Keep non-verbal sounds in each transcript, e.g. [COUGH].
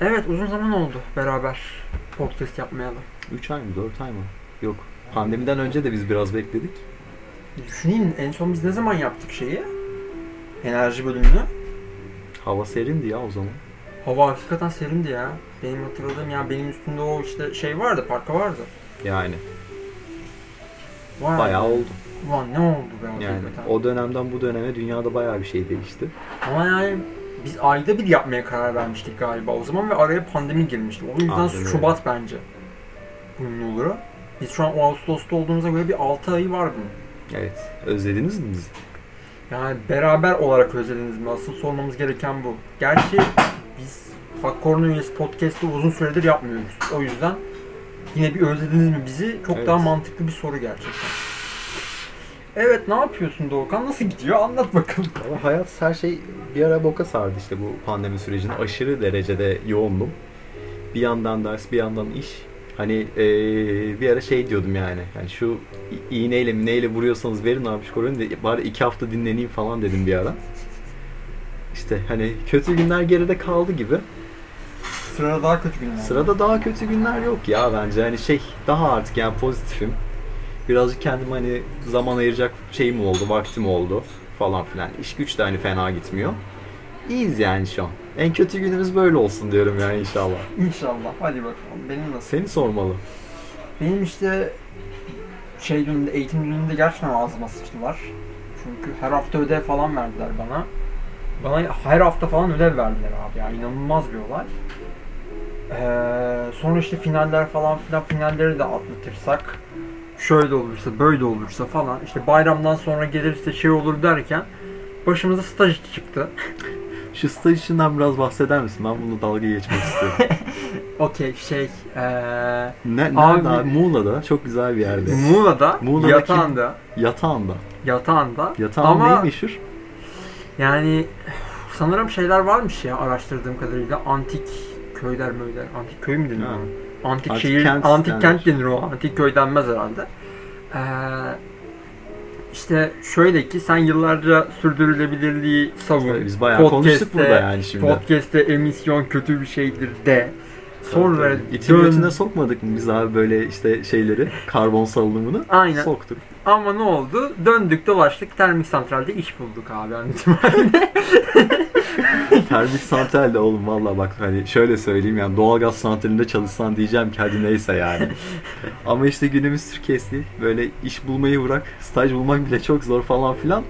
Evet uzun zaman oldu beraber podcast yapmayalı. 3 ay mı 4 ay mı? Yok. Pandemiden önce de biz biraz bekledik. Düşüneyim en son biz ne zaman yaptık şeyi? Enerji bölümünü. Hava serindi ya o zaman. Hava hakikaten serindi ya. Benim hatırladığım ya benim üstümde o işte şey vardı, parka vardı. Yani Vay bayağı be. oldu. Ulan ne oldu be Yani hakikaten. o dönemden bu döneme dünyada bayağı bir şey değişti. Ama yani biz ayda bir yapmaya karar vermiştik galiba o zaman ve araya pandemi girmişti. O yüzden Aynen. Şubat bence. Bunun olur. Biz şu an o Ağustos'ta olduğumuza göre bir 6 ayı var bunun. Evet. Özlediniz mi bizi? Yani beraber olarak özlediniz mi? Asıl sormamız gereken bu. Gerçi biz Fuck Cornelius Podcast'ı uzun süredir yapmıyoruz. O yüzden yine bir özlediniz mi bizi? Çok Evet. daha mantıklı bir soru gerçekten. Evet ne yapıyorsun Doğukan? Nasıl gidiyor? Anlat bakalım. Ama hayat her şey bir ara boka sardı işte bu pandemi sürecinde. Aşırı derecede yoğundum. Bir yandan ders, bir yandan iş. Hani eee, bir ara şey diyordum yani. Yani şu iğneyle mi neyle vuruyorsanız verin abi şu koronu de bari iki hafta dinleneyim falan dedim bir ara. İşte hani kötü günler geride kaldı gibi. Sırada daha kötü günler. Sırada daha kötü günler yok ya bence. Hani şey daha artık yani pozitifim. Birazcık kendim hani zaman ayıracak şeyim oldu, vaktim oldu falan filan. İş güç de hani fena gitmiyor. İyiyiz yani şu an. En kötü günümüz böyle olsun diyorum yani inşallah. İnşallah. Hadi bakalım. Benim nasıl? Seni sormalı. Benim işte şey döneminde, eğitim döneminde gerçekten ağzıma sıçtılar. Çünkü her hafta ödev falan verdiler bana. Bana her hafta falan ödev verdiler abi ya. inanılmaz bir olay. Ee, sonra işte finaller falan filan finalleri de atlatırsak şöyle olursa böyle olursa falan işte bayramdan sonra gelirse şey olur derken başımıza staj çıktı. [LAUGHS] Şu staj işinden biraz bahseder misin? Ben bunu dalga geçmek istiyorum. [LAUGHS] Okey şey ee, ne, nerede Abi- abi? Muğla'da çok güzel bir yerde. Muğla'da, Muğla'daki- yatağında Yatağında. yatağında Yatağın ama neyi meşhur? Yani sanırım şeyler varmış ya araştırdığım kadarıyla antik köyler möyler. Antik köy mü ona? Antik, Antik şehir, kent antik denir. kent denir o. Antik köy denmez herhalde. Ee, işte şöyle ki sen yıllarca sürdürülebilirliği savun. Biz bayağı Podcast'te- konuştuk burada yani şimdi. Podcast'te emisyon kötü bir şeydir de. Sonra götüne sokmadık mı biz abi böyle işte şeyleri, karbon salınımını? Aynen. Soktuk. Ama ne oldu? Döndük dolaştık termik santralde iş bulduk abi an itibariyle. [LAUGHS] Termik santralde oğlum valla bak hani şöyle söyleyeyim yani doğalgaz santralinde çalışsan diyeceğim ki hadi neyse yani. [LAUGHS] Ama işte günümüz Türkiye'si böyle iş bulmayı bırak, staj bulmak bile çok zor falan filan.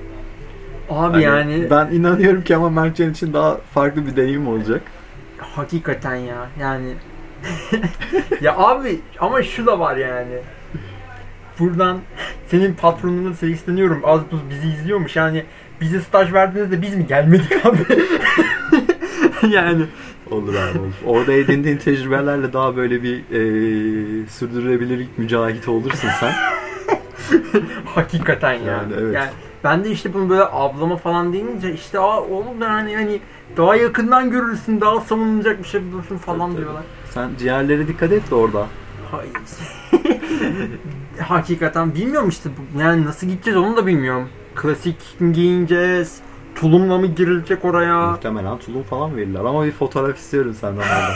Abi Hani yani Ben inanıyorum ki ama Mertcan için daha farklı bir deneyim olacak. Hakikaten ya. Yani [LAUGHS] ya abi ama şu da var yani. Buradan senin patronuna sesleniyorum. Az buz bizi izliyormuş. Yani bize staj verdiğinizde biz mi gelmedik abi? [LAUGHS] yani Olur abi olur. Orada edindiğin tecrübelerle daha böyle bir eee sürdürülebilirlik mücahit olursun sen. [LAUGHS] hakikaten ya. Yani evet. Ben de işte bunu böyle ablama falan deyince işte aa oğlum yani hani daha yakından görürsün, daha savunulacak bir şey bulursun falan Tabii, diyorlar. Sen ciğerlere dikkat et de orada. Hayır. [LAUGHS] Hakikaten bilmiyorum işte yani nasıl gideceğiz onu da bilmiyorum. Klasik giyineceğiz? Tulumla mı girilecek oraya? Muhtemelen tulum falan verirler ama bir fotoğraf istiyorum senden orada.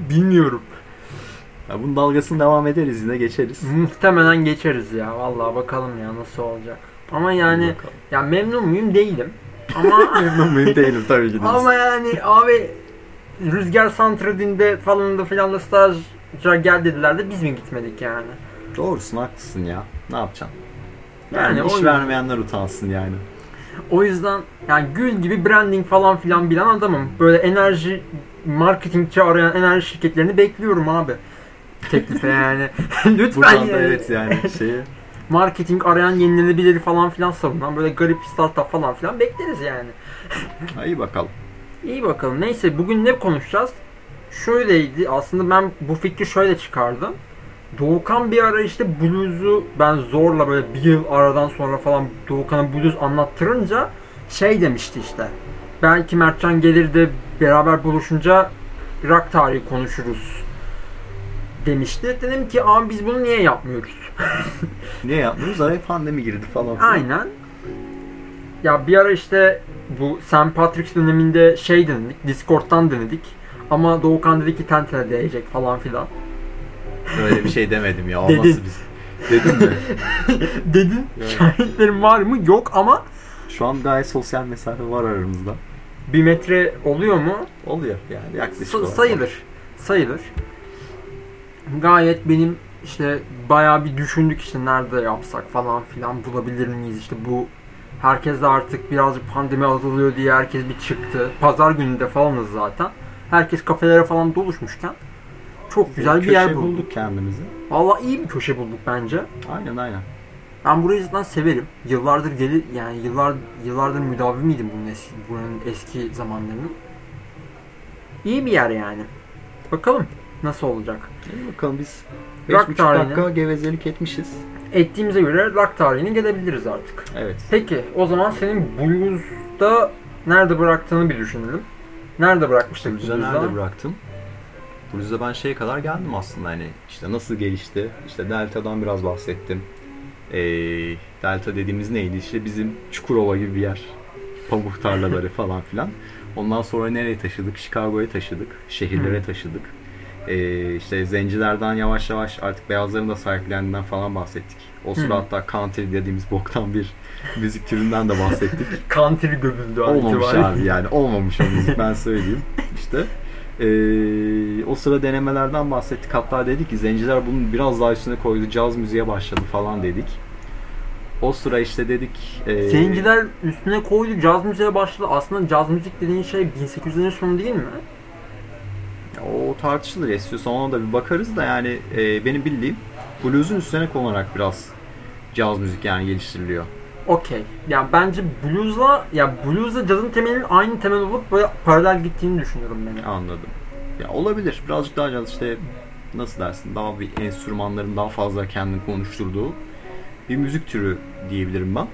[LAUGHS] bilmiyorum. Ya bunun dalgasını devam ederiz yine geçeriz. Muhtemelen geçeriz ya. Vallahi bakalım ya nasıl olacak. Ama yani ya memnun muyum değilim. Ama [LAUGHS] Memnun muyum değilim tabii ki de. ama yani abi Rüzgar Santradi'nde falan da filan da staja gel dediler de biz mi gitmedik yani? Doğrusun haklısın ya. Ne yapacaksın? Yani Yani, iş yüzden- vermeyenler utansın yani. O yüzden yani gül gibi branding falan filan bilen adamım. Böyle enerji marketingçi arayan enerji şirketlerini bekliyorum abi. Teklife yani. [LAUGHS] Lütfen Buradan da yani. evet yani [LAUGHS] şeyi. Marketing arayan yenilenebilir falan filan savunan böyle garip startup falan filan bekleriz yani. İyi bakalım. İyi bakalım. Neyse bugün ne konuşacağız? Şöyleydi. Aslında ben bu fikri şöyle çıkardım. Doğukan bir ara işte blues'u ben zorla böyle bir yıl aradan sonra falan Doğukan'a blues anlattırınca şey demişti işte. Belki Mertcan gelir de beraber buluşunca rock tarihi konuşuruz demişti. Dedim ki abi biz bunu niye yapmıyoruz? [LAUGHS] Niye yapmıyoruz? Araya pandemi girdi falan. filan. Aynen. Ya bir ara işte bu St. Patrick's döneminde şey denedik, Discord'dan denedik. Ama Doğukan dedi ki tentene değecek falan filan. Öyle bir şey demedim ya. Dedin. biz? Dedim mi? [LAUGHS] Dedin. Evet. Şahitlerim var mı? Yok ama Şu an gayet sosyal mesafe var aramızda. bir metre oluyor mu? Oluyor yani yaklaşık Sa- olarak. sayılır. Sayılır. Gayet benim işte bayağı bir düşündük işte nerede yapsak falan filan bulabilir miyiz işte bu herkes de artık birazcık pandemi azalıyor diye herkes bir çıktı. Pazar gününde falanız zaten. Herkes kafelere falan doluşmuşken çok güzel bir yer Köşe bulduk. bulduk kendimizi. Vallahi iyi bir köşe bulduk bence. Aynen aynen. Ben burayı zaten severim. Yıllardır gelir yani yıllar yıllardır müdavimiydim bunun eski buranın eski zamanlarının. İyi bir yer yani. Bakalım nasıl olacak. İyi bakalım biz Rock 5,5 tarihine. dakika gevezelik etmişiz. Ettiğimize göre rock tarihine gelebiliriz artık. Evet. Peki o zaman senin blues'da nerede bıraktığını bir düşünelim. Nerede bırakmıştık blues'da? nerede bıraktım? Blues'a ben şeye kadar geldim aslında hani işte nasıl gelişti. İşte Delta'dan biraz bahsettim. Ee, Delta dediğimiz neydi? İşte bizim Çukurova gibi bir yer. Pamuk tarlaları [LAUGHS] falan filan. Ondan sonra nereye taşıdık? Chicago'ya taşıdık. Şehirlere taşıdık. Ee, işte zencilerden yavaş yavaş artık beyazların da sahiplendiğinden falan bahsettik. O sıra Hı. hatta country dediğimiz boktan bir müzik türünden de bahsettik. [LAUGHS] Country gömüldü Olmamış abi yani olmamış o müzik ben söyleyeyim işte. Ee, o sıra denemelerden bahsettik hatta dedik ki zenciler bunun biraz daha üstüne koydu caz müziğe başladı falan dedik. O sıra işte dedik ee, Zenciler üstüne koydu caz müziğe başladı. Aslında caz müzik dediğin şey 1800'lerin sonu değil mi? O tartışılır istiyorsan ona da bir bakarız da yani ee, benim bildiğim blues'un üstüne konarak biraz caz müzik yani geliştiriliyor. Okey. Yani bence blues'la ya blues'la cazın temelinin aynı temel olup böyle paralel gittiğini düşünüyorum ben. Anladım. Ya olabilir. Birazcık daha caz işte nasıl dersin daha bir enstrümanların daha fazla kendini konuşturduğu bir müzik türü diyebilirim ben.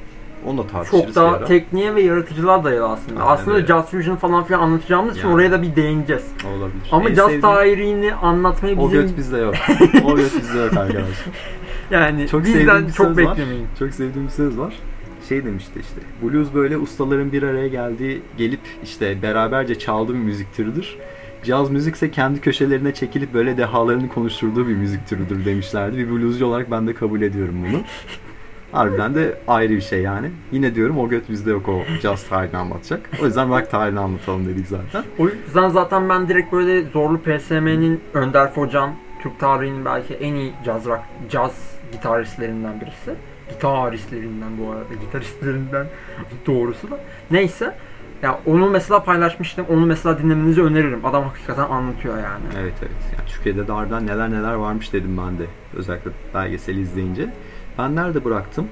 Onu da tartışırız Çok daha tekniğe ve yaratıcılığa dayalı aslında. Aynen aslında öyle. jazz fusion falan filan anlatacağımız için Yani. oraya da bir değineceğiz. Olabilir. Ama En caz sevdiğim- tarihini anlatmayı o bizim göt bizde yok. [LAUGHS] o göt bizde yok arkadaşlar. yani Çok sevdiğim bizden bir çok söz var. beklemeyin. Çok sevdiğim bir söz var. Şey demişti işte. Blues böyle ustaların bir araya geldiği, gelip işte beraberce çaldığı bir müzik türüdür. Caz müzikse kendi köşelerine çekilip böyle dehalarını konuşturduğu bir müzik türüdür demişlerdi. Bir bluescu olarak ben de kabul ediyorum bunu. Harbiden de ayrı bir şey yani. Yine diyorum o göt bizde yok o caz tarihini anlatacak. O yüzden rock tarihini anlatalım dedik zaten. O yüzden zaten ben direkt böyle Zorlu PSM'nin Önder Focan, Türk tarihinin belki en iyi caz rock, caz gitaristlerinden birisi. Gitaristlerinden bu arada, gitaristlerinden doğrusu da. Neyse. Ya onu mesela paylaşmıştım. Onu mesela dinlemenizi öneririm. Adam hakikaten anlatıyor yani. Evet evet. Yani Türkiye'de de harbiden neler neler varmış dedim ben de. Özellikle belgeseli izleyince. Ben nerede bıraktım?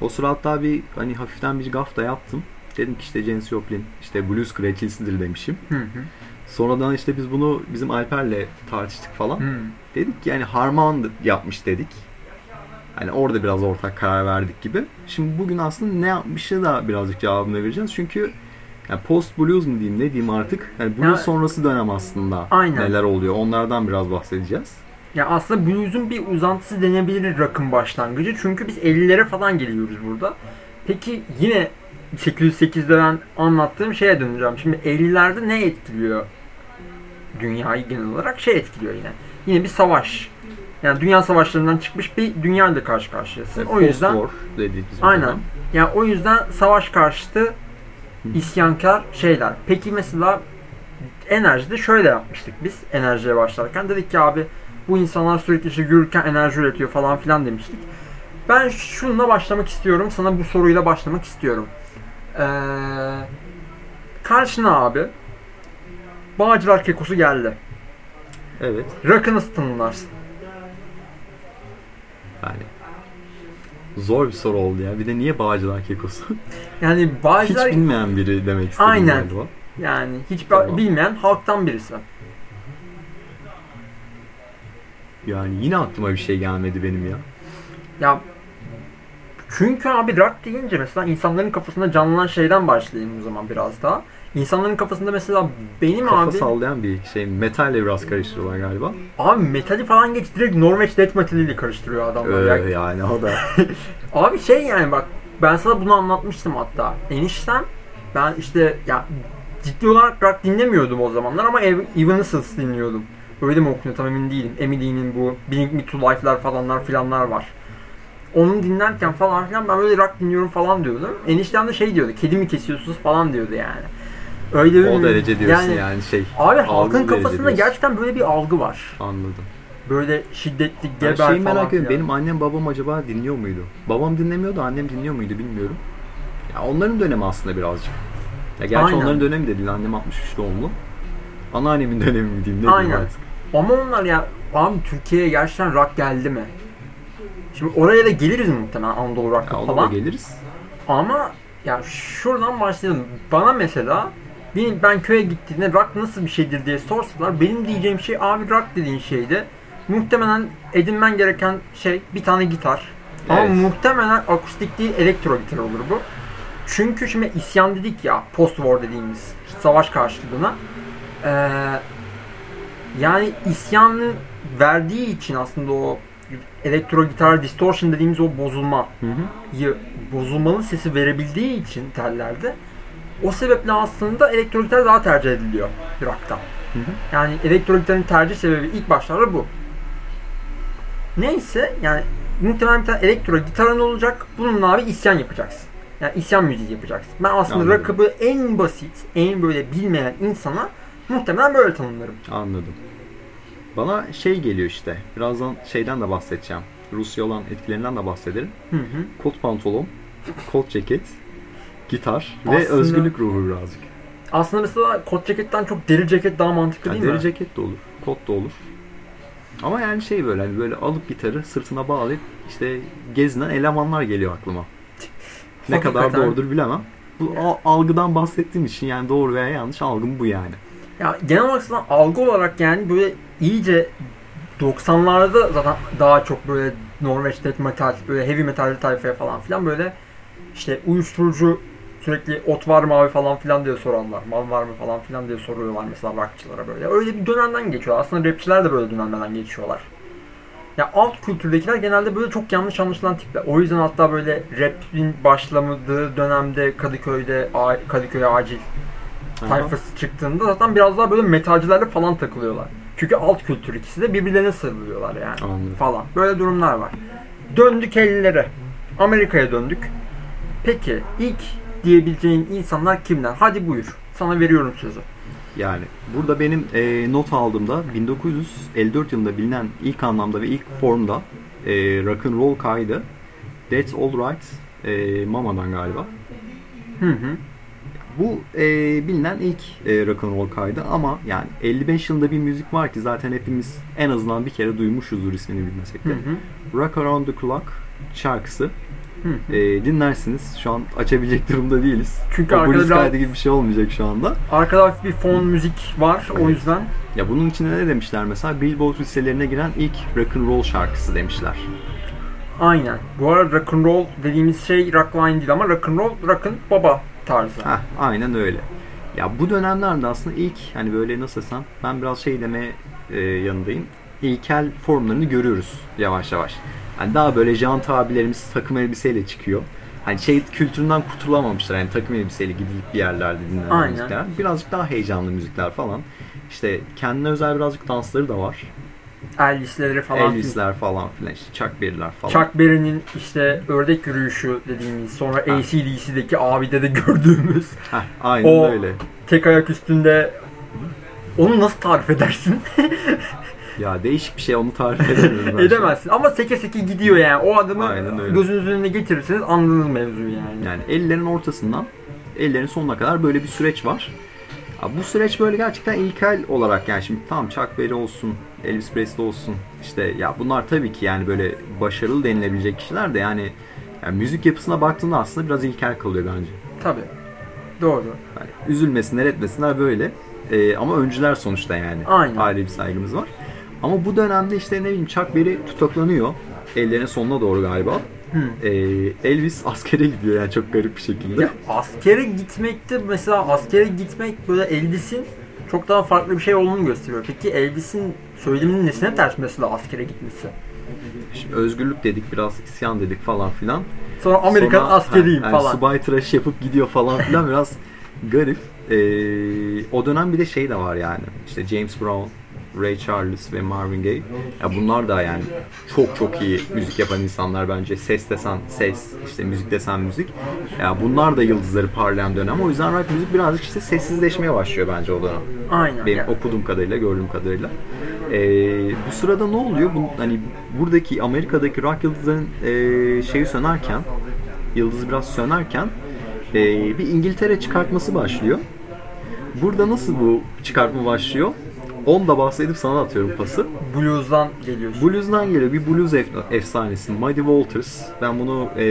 O sıra hatta bir hani hafiften bir gaf da yaptım. Dedim ki işte Janis Joplin işte blues kraliçesidir demişim. Hı hı. Sonradan işte biz bunu bizim Alper'le tartıştık falan. Hı. Dedik ki yani harman yapmış dedik. Hani orada biraz ortak karar verdik gibi. Şimdi bugün aslında ne yapmışı da birazcık cevabını vereceğiz. Çünkü yani post blues mu diyeyim ne diyeyim artık. Yani blues Ya- sonrası dönem aslında Aynen. neler oluyor. Onlardan biraz bahsedeceğiz. Ya aslında blues'un bir uzantısı denebilir rock'ın başlangıcı. Çünkü biz 50'lere falan geliyoruz burada. Peki yine 808'de ben anlattığım şeye döneceğim. Şimdi 50'lerde ne etkiliyor dünyayı genel olarak? Şey etkiliyor yine. Yine bir savaş. Yani dünya savaşlarından çıkmış bir dünya ile karşı karşıyasın. O yüzden dediğimiz aynen. dönem. Yani o yüzden savaş karşıtı isyankar şeyler. Peki mesela enerjide şöyle yapmıştık biz enerjiye başlarken. Dedik ki abi bu insanlar sürekli işte yürürken enerji üretiyor falan filan demiştik. Ben şununla başlamak istiyorum. Sana bu soruyla başlamak istiyorum. Ee, karşına abi Bağcılar Kekosu geldi. Evet. Rock'ı nasıl tanımlarsın? Yani zor bir soru oldu ya. Bir de niye Bağcılar Kekosu? [LAUGHS] Yani Hiç Bağcılar bilmeyen biri demek istedim Aynen. galiba. yani hiç Tamam. bilmeyen halktan birisi. Yani yine aklıma bir şey gelmedi benim ya. Ya çünkü abi rock deyince mesela insanların kafasında canlanan şeyden başlayayım o zaman biraz daha. İnsanların kafasında mesela benim Kafa abi sallayan bir şey. Metalle biraz karıştırıyorlar galiba. abi metali falan geç direkt Norveç death metaliyle karıştırıyor adamlar. Ee, Ya- yani o da. [LAUGHS] Abi şey yani bak ben sana bunu anlatmıştım hatta. Eniştem ben işte ya ciddi olarak rock dinlemiyordum o zamanlar ama Ev- Evanescence dinliyordum. Öyle mi okunuyor tam emin değilim. Emily'nin bu Bring Me To Life'lar falanlar filanlar var. Onu dinlerken falan filan ben böyle rock dinliyorum falan diyordum. Eniştem de şey diyordu, kedi mi kesiyorsunuz falan diyordu yani. Öyle O bir- derece diyorsun yani, şey. Abi halkın kafasında diyorsun. gerçekten böyle bir algı var. Anladım. Böyle şiddetli geber şeyi falan merak ediyorum. Benim annem babam acaba dinliyor muydu? Babam dinlemiyordu, annem dinliyor muydu bilmiyorum. Ya onların dönemi aslında birazcık. Ya gerçi Aynen. onların dönemi de değil. Annem 63 doğumlu. Anneannemin dönemi mi diyeyim ne Aynen. artık. Ama onlar ya abi Türkiye'ye gerçekten rock geldi mi? Şimdi oraya da geliriz muhtemelen Anadolu rock'a Ya falan. geliriz. Ama ya şuradan başlayalım. Bana mesela benim, ben köye gittiğimde rock nasıl bir şeydir diye sorsalar benim diyeceğim şey abi rock dediğin şeydi. Muhtemelen edinmen gereken şey bir tane gitar. Ama Evet. muhtemelen akustik değil elektro gitar olur bu. Çünkü şimdi isyan dedik ya post war dediğimiz savaş karşılığına. Ee, yani isyanı verdiği için aslında o elektro gitar distortion dediğimiz o bozulma Hı bozulmalı sesi verebildiği için tellerde o sebeple aslında elektro gitar daha tercih ediliyor rock'ta. Hı hı. Yani elektro gitarın tercih sebebi ilk başlarda bu. Neyse yani muhtemelen bir tane elektro gitarın olacak. Bununla abi isyan yapacaksın. Yani isyan müziği yapacaksın. Ben aslında Anladım. en basit, en böyle bilmeyen insana muhtemelen böyle tanımlarım. Anladım. Bana şey geliyor işte. Birazdan şeyden de bahsedeceğim. Rusya olan etkilerinden de bahsederim. Hı hı. Kot pantolon, kot ceket, gitar ve Aslında- özgürlük ruhu birazcık. Aslında mesela kot ceketten çok deri ceket daha mantıklı Yani değil deri mi? ceket de olur, kot da olur. Ama yani şey böyle hani böyle alıp gitarı sırtına bağlayıp işte gezinen elemanlar geliyor aklıma. Ne kadar doğrudur bilemem. Bu al- algıdan bahsettiğim için yani doğru veya yanlış algım bu yani. Ya genel olarak zaten algı olarak yani böyle iyice 90'larda zaten daha çok böyle Norveç death metal, böyle heavy metal tayfaya falan filan böyle işte uyuşturucu sürekli ot var mı abi falan filan diye sorarlar. Mal var mı falan filan diye soruyorlar mesela rockçılara böyle. Öyle bir dönemden geçiyor. Aslında rapçiler de böyle dönemlerden geçiyorlar. Ya alt kültürdekiler genelde böyle çok yanlış anlaşılan tipler. O yüzden hatta böyle rap'in başlamadığı dönemde Kadıköy'de A- Kadıköy acil tayfası çıktığında zaten biraz daha böyle metalcilerle falan takılıyorlar. Çünkü alt kültür ikisi de birbirlerine sarılıyorlar yani Anladım. falan. Böyle durumlar var. Döndük 50'lere. Amerika'ya döndük. Peki ilk diyebileceğin insanlar kimler? Hadi buyur. Sana veriyorum sözü. Yani burada benim e, not aldığımda 1954 yılında bilinen ilk anlamda ve ilk formda e, rock and roll kaydı. That's Alright e, Mama'dan galiba. Hı hı. Bu e, bilinen ilk e, rock and roll kaydı ama yani 55 yılında bir müzik var ki zaten hepimiz en azından bir kere duymuşuzdur ismini bilmesek Hı de. hı. Rock Around the Clock şarkısı. Hı hı. E, dinlersiniz. Şu an açabilecek durumda değiliz. Çünkü o arkada biraz- kaydı gibi bir şey olmayacak şu anda. Arkada bir fon müzik var o Evet. yüzden. Ya bunun içinde ne demişler mesela? Billboard listelerine giren ilk rock and roll şarkısı demişler. Aynen. Bu arada rock and roll dediğimiz şey rockline değil ama rock and roll rock'ın baba tarzı. Heh, aynen öyle. Ya bu dönemlerde aslında ilk hani böyle nasıl desem ben biraz şey deme e, yanındayım. İlkel formlarını görüyoruz yavaş yavaş. Yani daha böyle jant abilerimiz takım elbiseyle çıkıyor. Hani şey kültüründen kurtulamamışlar. Yani takım elbiseyle gidilip bir yerlerde dinlenen Aynen. müzikler. Birazcık daha heyecanlı müzikler falan. İşte kendine özel birazcık dansları da var. Elvisleri falan. Elvisler falan filan işte Chuck Berry'ler falan. Chuck Berry'nin işte ördek yürüyüşü dediğimiz sonra. ACDC'deki abide de gördüğümüz Heh, aynen O- öyle. tek ayak üstünde onu nasıl tarif edersin? [LAUGHS] Ya değişik bir şey onu tarif edemiyorum. [LAUGHS] Edemezsin ama seke seke gidiyor yani. O adamı gözünüzün önüne getirirseniz anladınız mevzuyu yani. Yani ellerin ortasından ellerin sonuna kadar böyle bir süreç var. Bu süreç böyle gerçekten ilkel olarak yani şimdi tamam Chuck Berry olsun, Elvis Presley olsun işte ya bunlar tabii ki yani böyle başarılı denilebilecek kişiler de yani, yani müzik yapısına baktığında aslında biraz ilkel kalıyor bence. Tabii. Doğru. Yani üzülmesinler etmesinler böyle. Ee, ama öncüler sonuçta yani. Aynen. Ayrı bir saygımız var. Ama bu dönemde işte ne bileyim Chuck Berry tutuklanıyor. Ellerinin sonuna doğru galiba. Hı. Ee, Elvis askere gidiyor yani çok garip bir şekilde. Ya askere gitmekte mesela askere gitmek böyle Elvis'in çok daha farklı bir şey olduğunu gösteriyor. Peki Elvis'in söyleminin nesine ters mesela askere gitmesi? Şimdi özgürlük dedik biraz isyan dedik falan filan. Sonra Amerikan Sonra, askeriyim ha, yani falan. Subay tıraşı yapıp gidiyor falan filan biraz garip. e, o dönem bir de şey de var yani. İşte James Brown, Ray Charles ve Marvin Gaye. Ya bunlar da yani çok çok iyi müzik yapan insanlar bence. Ses desen ses, işte müzik desen müzik. Ya bunlar da yıldızları parlayan dönem. O yüzden rock müzik birazcık işte sessizleşmeye başlıyor bence o dönem. Aynen. Benim yani. okuduğum kadarıyla, gördüğüm kadarıyla. Ee, bu sırada ne oluyor? Bu, hani buradaki Amerika'daki rock yıldızların e, şeyi sönerken, yıldızı biraz sönerken e, bir İngiltere çıkartması başlıyor. Burada nasıl bu çıkartma başlıyor? Onu da bahsedip sana atıyorum pası. Blues'dan geliyorsun. Blues'dan geliyor bir blues ef- efsanesi Muddy Walters. Ben bunu e,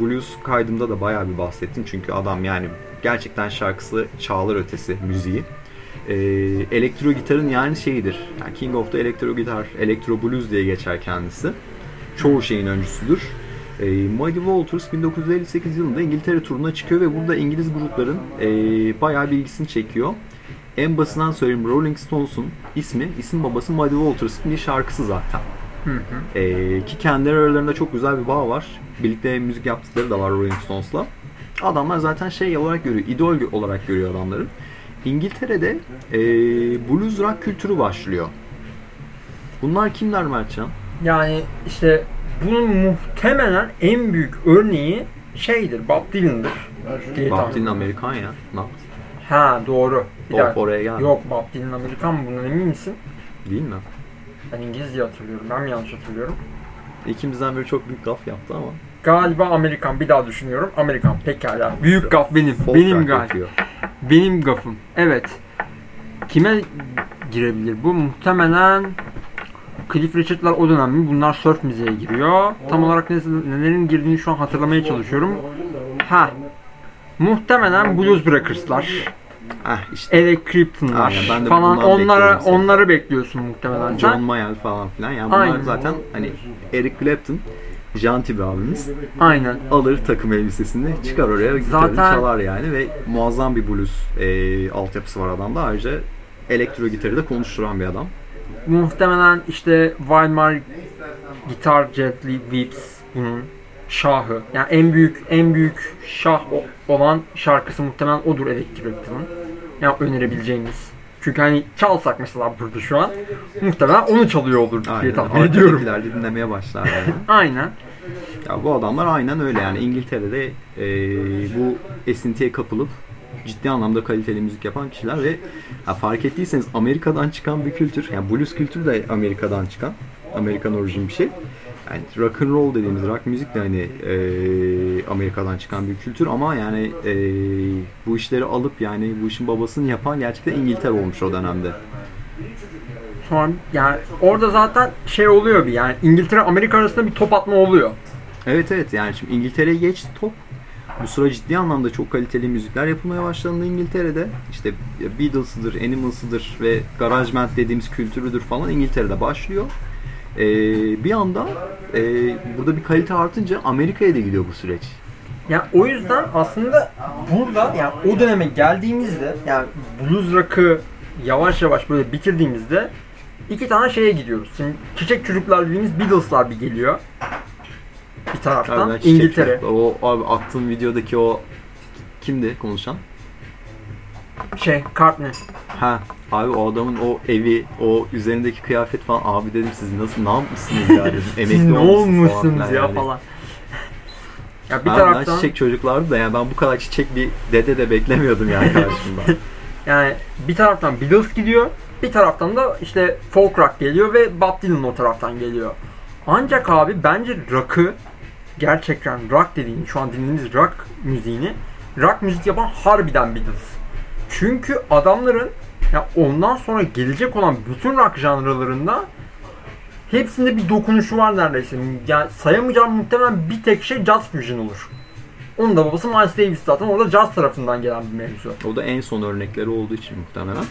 blues kaydımda da bayağı bir bahsettim çünkü adam yani gerçekten şarkısı çağlar ötesi müziği. E, elektro gitarın yani şeyidir. Yani King of the Electro Gitar, Electro Blues diye geçer kendisi. Çoğu şeyin öncüsüdür. E, Muddy Walters 1958 yılında İngiltere turuna çıkıyor ve burada İngiliz grupların e, bayağı bir ilgisini çekiyor. En basından söyleyeyim Rolling Stones'un ismi, isim babası Muddy Walters'ın bir şarkısı zaten. Hı hı. Ee, ki kendileri aralarında çok güzel bir bağ var. Birlikte müzik yaptıkları da var Rolling Stones'la. Adamlar zaten şey olarak görüyor, idol olarak görüyor adamları. İngiltere'de ee, blues rock kültürü başlıyor. Bunlar kimler Mertcan? Yani işte bunun muhtemelen en büyük örneği şeydir, Bob Dylan'dır. Bob Dylan Amerikan ya. Ne yaptı? Ha doğru. Bir dakika. oraya geldi. Yok Bob Dylan Amerikan mı? Bundan emin misin? Değil mi? Ben İngiliz diye hatırlıyorum. Ben mi yanlış hatırlıyorum? İkimizden biri çok büyük gaf yaptı ama. Galiba Amerikan. Bir daha düşünüyorum. Amerikan. Pekala. Büyük gaf benim. Folk benim rock galiba. yapıyor. Benim gafım. Evet. Kime girebilir bu? Muhtemelen Cliff Richard'lar o dönem mi? Bunlar surf müziğe giriyor. Tam olarak ne, nelerin girdiğini şu an hatırlamaya çalışıyorum. Ha. Muhtemelen Blues Breakers'lar, Ah işte Eric Clapton'lar Aynen, ben de falan bundan onlara bekliyorum onları bekliyorsun muhtemelen. John sen. Mayall falan filan. Yani bunlar Aynen. zaten hani Eric Clapton, janti bir abimiz. Aynen. alır takım elbisesini çıkar oraya gitarını Zaten- çalar yani ve muazzam bir blues e, altyapısı var adamda. Ayrıca elektro gitarı da konuşturan bir adam. Muhtemelen işte Weimar Guitar Gently Weeps bunun şahı. Yani en büyük en büyük şah olan şarkısı muhtemelen odur Clapton'ın. Yani önerebileceğimiz. Çünkü hani çalsak mesela burada şu an muhtemelen onu çalıyor olur diye Aynen. tahmin ediyorum. Dinlemeye başlar yani. [LAUGHS] Aynen. ya bu adamlar aynen öyle yani İngiltere'de e, bu esintiye kapılıp ciddi anlamda kaliteli müzik yapan kişiler ve ya fark ettiyseniz Amerika'dan çıkan bir kültür. Yani blues kültürü de Amerika'dan çıkan. Amerikan orijin bir şey. Yani rock and roll dediğimiz rock müzik de hani e, Amerika'dan çıkan bir kültür ama yani e, bu işleri alıp yani bu işin babasını yapan gerçekten İngiltere olmuş o dönemde. Sonra yani orada zaten şey oluyor bir yani İngiltere Amerika arasında bir top atma oluyor. Evet evet yani şimdi İngiltere'ye geçti top. Bu sıra ciddi anlamda çok kaliteli müzikler yapılmaya başlandı İngiltere'de. İşte Beatles'ıdır, Animals'ıdır ve Garage Band dediğimiz kültürüdür falan İngiltere'de başlıyor. Ee, bir anda e, burada bir kalite artınca Amerika'ya da gidiyor bu süreç. Yani o yüzden aslında burada yani o döneme geldiğimizde yani blues rock'ı yavaş yavaş böyle bitirdiğimizde iki tane şeye gidiyoruz. Şimdi çiçek çocuklar dediğimiz Beatles'lar bir geliyor. Bir taraftan İngiltere. çocuklar, O abi attığım videodaki o kimdi konuşan? Şey Cartney. Ha abi o adamın o evi, o üzerindeki kıyafet falan abi dedim siz nasıl ne yapmışsınız ya dedim. Siz Emekli ne olmuşsunuz olmuşsunuz ya yani. falan. [LAUGHS] Ya bir Harbiden taraftan çiçek çocuklardı da yani ben bu kadar çiçek bir dede de beklemiyordum yani karşımda. [LAUGHS] yani bir taraftan Beatles gidiyor, bir taraftan da işte folk rock geliyor ve Bob Dylan o taraftan geliyor. Ancak abi bence rock'ı gerçekten rock dediğin şu an dinlediğimiz rock müziğini rock müzik yapan harbiden Beatles. Çünkü adamların ya ondan sonra gelecek olan bütün rock janralarında hepsinde bir dokunuşu var neredeyse. Yani sayamayacağım muhtemelen bir tek şey jazz fusion olur. Onun da babası Miles Davis zaten orada jazz tarafından gelen bir mevzu. o da en son örnekleri olduğu için muhtemelen.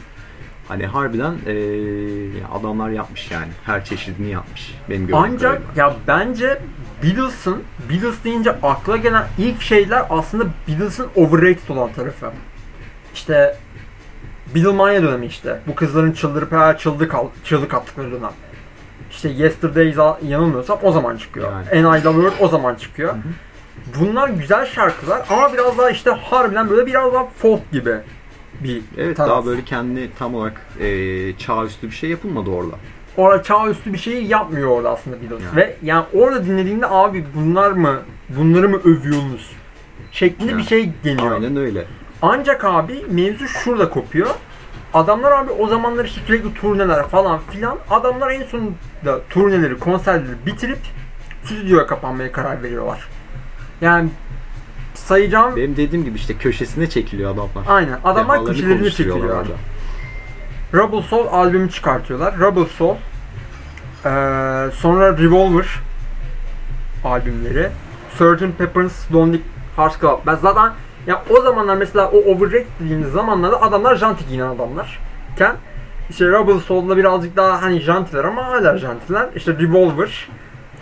Hani harbiden eee, adamlar yapmış yani. Her çeşidini yapmış. Benim gördüğüm Ancak kadarıyla. ya bence Beatles'ın Beatles deyince akla gelen ilk şeyler aslında Beatles'ın overrated olan tarafı. İşte Beatlemania dönemi işte. Bu kızların çıldırıp her çıldık, al- çığlık attıkları dönem. İşte Yesterdays yanılmıyorsam o zaman çıkıyor. Yani. And I Love Her o zaman çıkıyor. Bunlar güzel şarkılar ama biraz daha işte harbiden böyle biraz daha folk gibi. bir Evet taraf. daha böyle kendi tam olarak e, çağ üstü bir şey yapılmadı orada. Orada çağ üstü bir şey yapmıyor orada aslında Beatles. Yani. Ve yani orada dinlediğinde abi bunlar mı bunları mı övüyorsunuz? Şeklinde Yani. bir şey geliyor. Aynen öyle. Ancak abi mevzu şurada kopuyor. Adamlar abi o zamanlar işte sürekli turneler falan filan. Adamlar en sonunda turneleri, konserleri bitirip stüdyoya kapanmaya karar veriyorlar. Yani sayacağım Benim dediğim gibi işte köşesine çekiliyor adamlar. aynen adamlar konuşturuyorlar çekiliyor. orada. Rubble Soul albümü çıkartıyorlar. Rubble Soul eee, sonra Revolver albümleri Sgt. Pepper's Lonely Hearts Club. Ben zaten ya o zamanlar mesela o overrated dediğimiz zamanlarda adamlar janti giyinen adamlarken işte Rubble Soul'da birazcık daha hani jantiler ama hala jantiler. İşte Revolver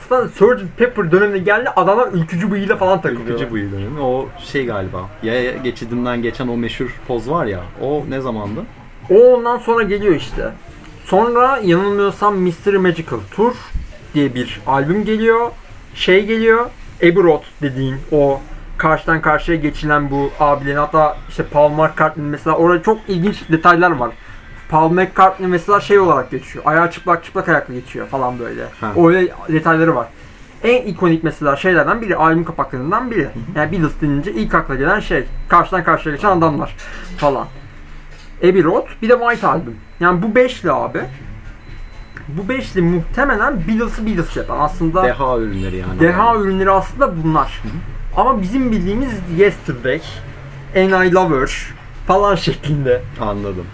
Zaten Sgt. Pepper dönemine geldi adamlar ülkücü bıyığıyla falan takılıyor. Ülkücü bu dönemi. O şey galiba. Yaya geçidinden geçen o meşhur poz var ya. O ne zamandı? O ondan sonra geliyor işte. Sonra yanılmıyorsam Mystery Magical Tour diye bir albüm geliyor. Şey geliyor. Abbey Road dediğin o karşıdan karşıya geçilen bu abilerin hatta işte Paul McCartney mesela orada çok ilginç detaylar var. Paul McCartney mesela şey olarak geçiyor. Ayağı çıplak çıplak ayakla geçiyor falan böyle. Ha. Öyle detayları var. En ikonik mesela şeylerden biri, albüm kapaklarından biri. Yani Beatles denince ilk akla gelen şey. Karşıdan karşıya geçen adamlar falan. Abbey Road, bir de White Album. Yani bu beşli abi. Bu beşli muhtemelen Beatles'ı Beatles yapan. Aslında Deha ürünleri yani. deha ürünleri aslında bunlar. Ama bizim bildiğimiz Yesterday, And I Love Her falan şeklinde. Anladım.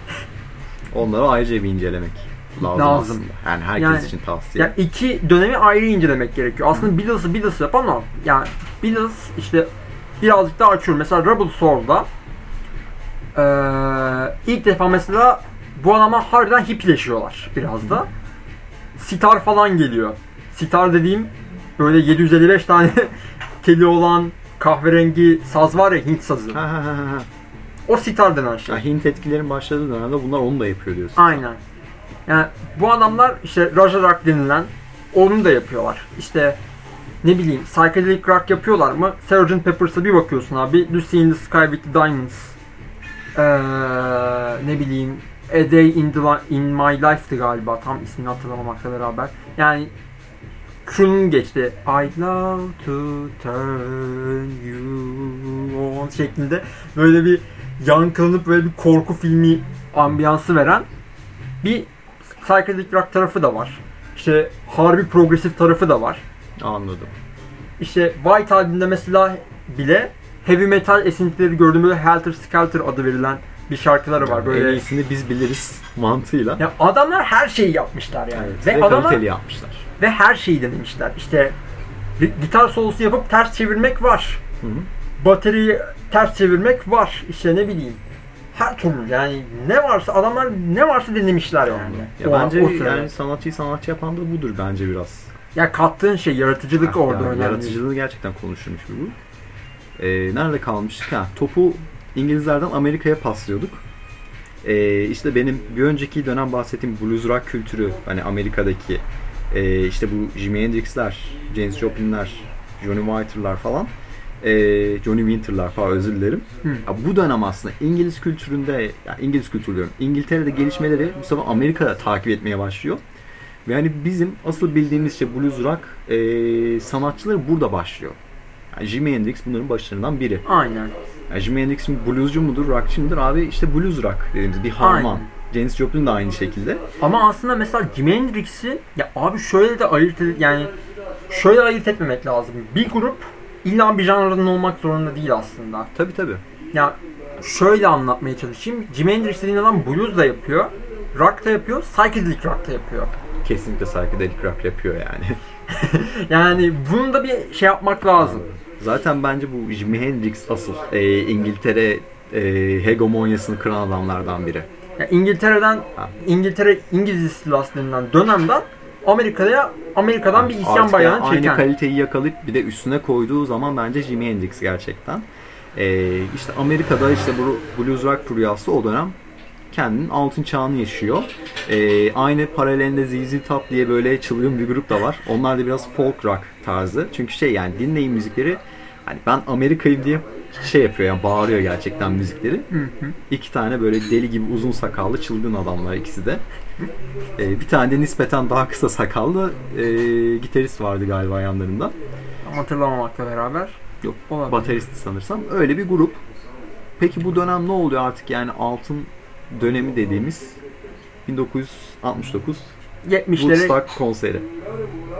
Onları ayrıca bir incelemek lazım, Lazım. aslında. Yani herkes Yani- için tavsiye. Yani iki dönemi ayrı incelemek gerekiyor. Aslında Beatles'ı Beatles yapan o. Yani Beatles işte birazcık daha açıyorum. Mesela Rebel Soul'da eee ilk defa mesela bu adamlar harbiden hippileşiyorlar biraz da. Sitar falan geliyor. Sitar dediğim böyle 755 tane teli olan kahverengi saz var ya Hint sazı. Ha ha ha. O sitar denen şey. Ya Hint etkilerin başladığı dönemde bunlar onu da yapıyor diyorsun. Aynen. Yani bu adamlar işte Raja Rock denilen onu da yapıyorlar. İşte ne bileyim psychedelic rock yapıyorlar mı? Sgt. Peppers'a bir bakıyorsun abi. Lucy in the Sky with the Diamonds. Ee, ne bileyim A Day in, the, in My Life'tı galiba. Tam ismini hatırlamamakla beraber. Yani şunun geçti. I love to turn you on şeklinde böyle bir yankılanıp böyle bir korku filmi ambiyansı veren bir psychedelic rock tarafı da var. İşte harbi progresif tarafı da var. Anladım. İşte White albümünde mesela bile heavy metal esintileri gördüğüm böyle Helter Skelter adı verilen bir şarkıları var En böyle. iyisini biz biliriz mantığıyla. Ya adamlar her şeyi yapmışlar yani. Evet, ve ve adamlar yapmışlar. Ve her şeyi denemişler. İşte gitar solosu yapıp ters çevirmek var. Hı hı. Bateriyi ters çevirmek var. İşte ne bileyim. Her türlü yani ne varsa adamlar ne varsa denemişler yani. Ya O- bence o sırada. yani sanatçıyı sanatçı yapan da budur bence biraz. Ya kattığın şey yaratıcılık Ha, orada yani önemli. Yaratıcılığı gerçekten konuşulmuş bir bu. Ee, nerede kalmıştık? Ha, topu İngilizlerden Amerika'ya paslıyorduk. Ee, işte benim bir önceki dönem bahsettiğim blues rock kültürü hani Amerika'daki e, işte bu Jimi Hendrix'ler, James Joplin'ler, Johnny Winter'lar falan e, Johnny Winter'lar falan özür dilerim. Hı. Ya bu dönem aslında İngiliz kültüründe, yani İngiliz kültürü diyorum, İngiltere'de gelişmeleri bu sefer Amerika takip etmeye başlıyor. Ve hani bizim asıl bildiğimiz şey blues rock e, sanatçıları burada başlıyor. Yani Jimi Hendrix bunların başlarından biri. Aynen. Yani Jimi Hendrix bluescu mudur, rockçı mıdır? Abi işte blues rock dediğimiz bir harman. Aynen. Janis Joplin de aynı şekilde. Ama aslında mesela Jimi Hendrix'i ya abi şöyle de ayırt ed- yani şöyle ayırt etmemek lazım. Bir grup illa bir janrının olmak zorunda değil aslında. Tabi tabi. Ya şöyle anlatmaya çalışayım. Jimi Hendrix dediğin adam blues da yapıyor, rock da yapıyor, psychedelic rock da yapıyor. Kesinlikle psychedelic rock yapıyor yani. [LAUGHS] Yani bunu da bir şey yapmak lazım. Zaten bence bu Jimi Hendrix asıl e, İngiltere e, hegemonyasını kıran adamlardan biri. Ya İngiltere'den. İngiltere İngiliz istilası denilen dönemden Amerika'ya Amerika'dan bir isyan Artık bayrağını yani aynı çeken. kaliteyi yakalayıp bir de üstüne koyduğu zaman bence Jimi Hendrix gerçekten. Ee, işte Amerika'da işte bu blues rock furyası o dönem kendinin altın çağını yaşıyor. Ee, aynı paralelinde ZZ Top diye böyle çılgın bir grup da var. Onlar da biraz folk rock tarzı. Çünkü şey yani dinleyin müzikleri hani ben Amerika'yım diye şey yapıyor yani bağırıyor gerçekten müzikleri. Hı hı. İki tane böyle deli gibi uzun sakallı çılgın adamlar ikisi de. Ee, bir tane de nispeten daha kısa sakallı e, gitarist vardı galiba yanlarında. Ama Hatırlamamakla beraber. Yok, Olabilir. Bateristi sanırsam. Öyle bir grup. Peki bu dönem ne oluyor artık yani altın dönemi dediğimiz 1969 70'leri Woodstock konseri.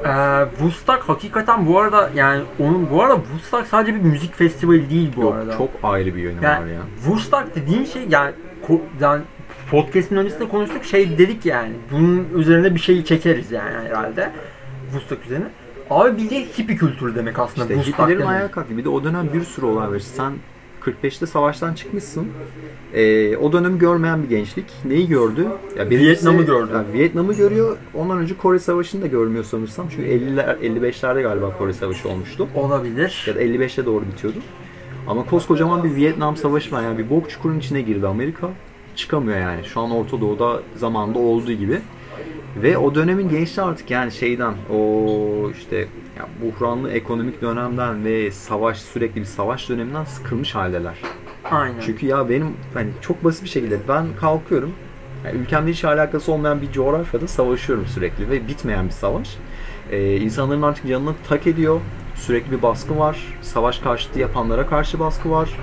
Ee, Woodstock hakikaten bu arada yani onun bu arada Woodstock sadece bir müzik festivali değil bu Yok, arada. çok ayrı bir yönü yani, var ya. Woodstock dediğin şey yani, ko- yani podcast'in öncesinde konuştuk şey dedik yani bunun üzerine bir şey çekeriz yani herhalde Woodstock üzerine. Abi bildiğin hippie kültürü demek aslında İşte demek. ayağa kalktı. Bir de o dönem bir sürü olay var. Sen 45'te savaştan çıkmışsın. Ee, o dönemi görmeyen bir gençlik. Neyi gördü? Ya birincisi- Vietnam'ı gördü. Ya Vietnam'ı görüyor. Ondan önce Kore Savaşı'nı da görmüyor sanırsam. Çünkü 50'ler 55'lerde galiba Kore Savaşı olmuştu. Olabilir. Ya da 55'te doğru bitiyordu. Ama koskocaman bir Vietnam Savaşı var. Yani bir bok çukurun içine girdi Amerika. Çıkamıyor yani. Şu an Orta Doğu'da zamanında olduğu gibi. Ve o dönemin gençliği artık yani şeyden o işte ya buhranlı ekonomik dönemden ve savaş sürekli bir savaş döneminden sıkılmış haldeler. Aynen. Çünkü ya benim hani çok basit bir şekilde ben kalkıyorum. Yani ülkemle hiç alakası olmayan bir coğrafyada savaşıyorum sürekli ve bitmeyen bir savaş. Ee, insanların artık canını tak ediyor. Sürekli bir baskı var. Savaş karşıtı yapanlara karşı baskı var.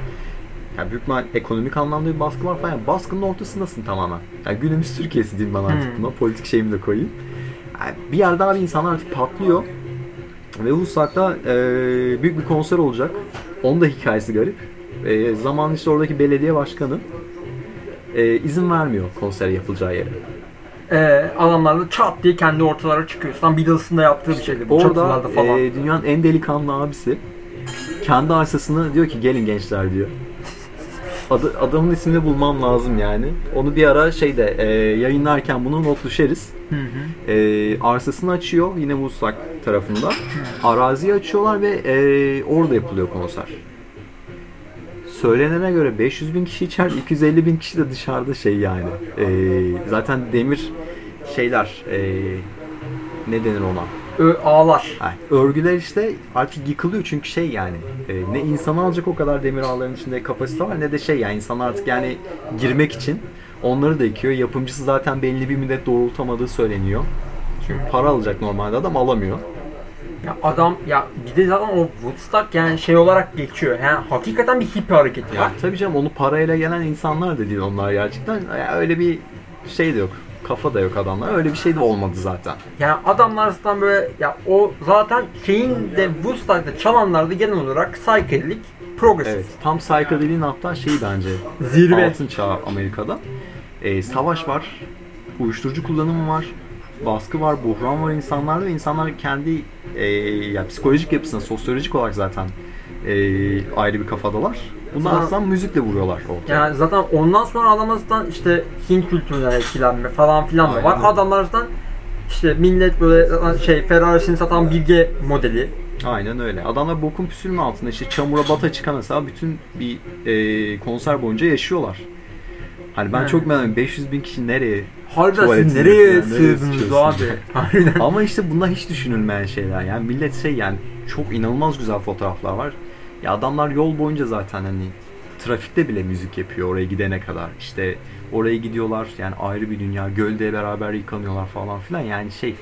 Yani büyük ihtimal ekonomik anlamda bir baskı var falan. Yani baskının ortasındasın tamamen. Yani günümüz Türkiye'si diyeyim ben artık Hmm. buna. Politik şeyimi de koyayım. Yani bir yerde abi insanlar artık patlıyor. Ve Woodstock'ta e, büyük bir konser olacak. Onun da hikayesi garip. E, zaman işte oradaki belediye başkanı e, izin vermiyor konser yapılacağı yere. Ee, adamlar da çat diye kendi ortalara çıkıyor. Tam Beatles'ın da yaptığı bir şeydi bu Orada falan. e, dünyanın en delikanlı abisi kendi arsasını diyor ki gelin gençler diyor. Adı, adamın ismini bulmam lazım yani. Onu bir ara şeyde e, yayınlarken bunu not düşeriz. Hı hı. E, arsasını açıyor yine Woodstock tarafında. Araziyi açıyorlar ve e, orada yapılıyor konser. Söylenene göre 500 bin kişi içeride, 250 bin kişi de dışarıda şey yani. E, zaten demir şeyler e, ne denir ona? Ö, ağlar. Ha, örgüler işte artık yıkılıyor çünkü şey yani e, ne insanı alacak o kadar demir ağların içinde kapasite var ne de şey yani insanlar artık yani girmek için onları da yıkıyor. Yapımcısı zaten belli bir müddet doğrultamadığı söyleniyor. Çünkü para alacak normalde adam alamıyor. Ya adam ya bir de zaten o Woodstock yani şey olarak geçiyor. Yani hakikaten bir hippie hareketi Ya var. tabii canım onu parayla gelen insanlar da değil onlar gerçekten. Ya öyle bir şey de yok. Kafa da yok adamlar. Öyle bir şey de olmadı zaten. Yani adamlar zaten böyle ya o zaten şeyin de Woodstock'ta çalanlar da genel olarak psychedelic, progresif. Evet. Tam psychedelic'in hatta şeyi bence. Zirve. Altın çağı Amerika'da. Ee, savaş var. Uyuşturucu kullanımı var. Baskı var, buhran var insanlarda ve insanlar kendi e, ya psikolojik yapısına, sosyolojik olarak zaten e, ayrı bir kafadalar. Bunlar Zaten- aslında müzikle vuruyorlar ortaya. Yani zaten ondan sonra adamlar zaten işte Hint kültüründen etkilenme falan filan da var. Aynen. Adamlar zaten işte millet böyle şey Ferrari'sini satan bilge modeli. Aynen öyle. Adamlar bokun püsürünün altında işte çamura bata çıkan mesela bütün bir e, konser boyunca yaşıyorlar. Hani ben Hı. çok merak ediyorum 500 bin kişi nereye? Harbiden siz nereye yani, nereye sığdınız abi? [LAUGHS] Harbiden. [LAUGHS] Ama işte bunlar hiç düşünülmeyen şeyler. Yani millet şey yani çok inanılmaz güzel fotoğraflar var. Ya adamlar yol boyunca zaten hani trafikte bile müzik yapıyor oraya gidene kadar. İşte oraya gidiyorlar yani ayrı bir dünya. Gölde beraber yıkanıyorlar falan filan. Yani şey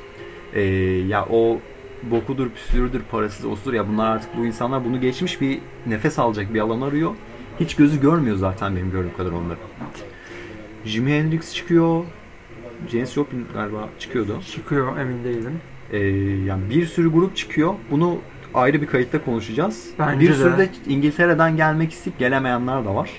e, ya o bokudur, püsürüdür, parasız, osudur ya bunlar artık bu insanlar bunu geçmiş bir nefes alacak bir alan arıyor. Hiç gözü görmüyor zaten benim gördüğüm kadar onları. Jimi Hendrix çıkıyor. Janis Joplin galiba çıkıyordu. Çıkıyor emin değilim. Ee, yani bir sürü grup çıkıyor. Bunu ayrı bir kayıtta konuşacağız. Bence bir de. sürü de İngiltere'den gelmek isteyip gelemeyenler de var.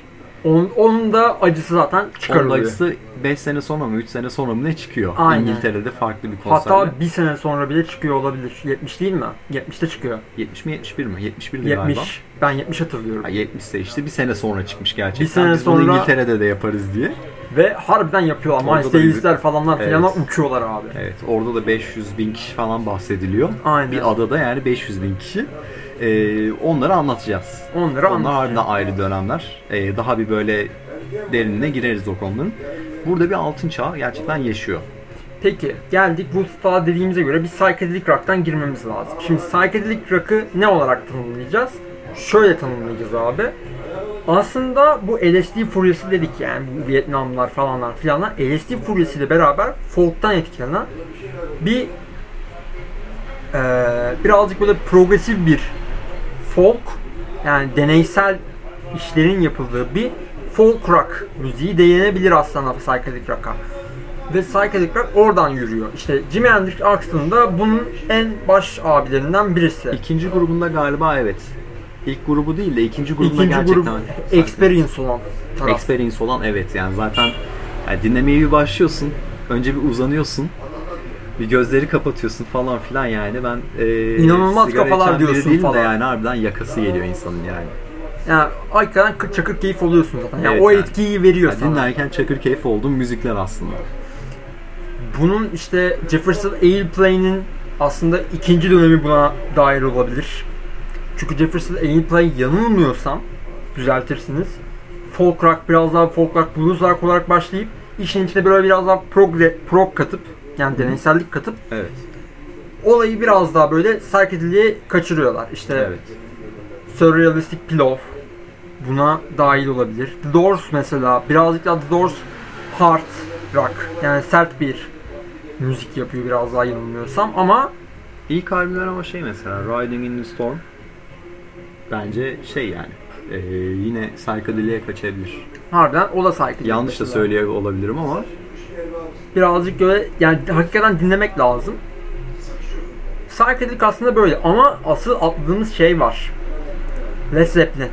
Onun, onun da acısı zaten Onun çıkarılıyor. acısı 5 sene sonra mı 3 sene sonra mı ne çıkıyor? Aynen. İngiltere'de farklı bir konserle. Hatta bir sene sonra bile çıkıyor olabilir. 70 değil mi? 70'te çıkıyor. 70 mi 71 mi? 71 'di 70. galiba. Ben 70 hatırlıyorum. Ha, 70 ise işte bir sene sonra çıkmış gerçekten. Bir sene Biz bunu sonra- İngiltere'de de yaparız diye. Ve harbiden yapıyorlar. Orada Miles da Davis'ler falanlar Evet. filanlar uçuyorlar abi. Evet orada da 500 bin kişi falan bahsediliyor. Aynen. Bir adada yani 500 bin kişi. Ee, onları anlatacağız. Onları Onlar harbiden ayrı dönemler. Ee, daha bir böyle derinine gireriz o konuların. Burada bir altın çağ gerçekten yaşıyor. Peki geldik Woodstock'a dediğimize göre bir psychedelic rock'tan girmemiz lazım. Şimdi psychedelic rock'ı ne olarak tanımlayacağız? Şöyle tanımlayacağız abi. Aslında bu LSD furyası dedik yani bu Vietnamlılar falanlar filanlar LSD furyası ile beraber folk'tan etkilenen bir eee, birazcık böyle progresif bir folk yani deneysel işlerin yapıldığı bir folk rock müziği denenebilir aslında psychedelic rock'a. Ve psychedelic rock oradan yürüyor. İşte Jimi Hendrix aslında bunun en baş abilerinden birisi. İkinci grubunda galiba evet. İlk grubu değil de ikinci grubunda İkinci gerçekten grup experience olan taraf. experience olan evet yani zaten yani dinlemeye bir başlıyorsun. Önce bir uzanıyorsun. Bir gözleri kapatıyorsun falan filan yani ben e, İnanılmaz kafalar diyorsun değilim de falan. yani harbiden yakası geliyor insanın yani. Yani hakikaten kı- çakır keyif oluyorsun zaten. Yani Evet, o yani. etkiyi veriyor Yani sana. dinlerken çakır keyif olduğum müzikler aslında. Bunun işte Jefferson Airplane'in aslında ikinci dönemi buna dair olabilir. Çünkü Jefferson Airplane yanılmıyorsam düzeltirsiniz. Folk rock biraz daha folk rock blues rock olarak başlayıp işin içine böyle biraz daha prog, prog katıp yani deneysellik katıp Evet. olayı biraz daha böyle psychedelic'e kaçırıyorlar. İşte Evet. Surrealistic Pillow buna dahil olabilir. The Doors mesela birazcık daha The Doors hard rock yani sert bir müzik yapıyor biraz daha yanılmıyorsam ama İlk albümler ama şey mesela Riding in the Storm bence şey yani e, yine psychedelic'e kaçabilir. harbiden o da psychedelic. Yanlış da söylüyor olabilirim ama Birazcık böyle yani hakikaten dinlemek lazım. Psychedelic aslında böyle ama asıl atladığımız şey var. Led Zeppelin.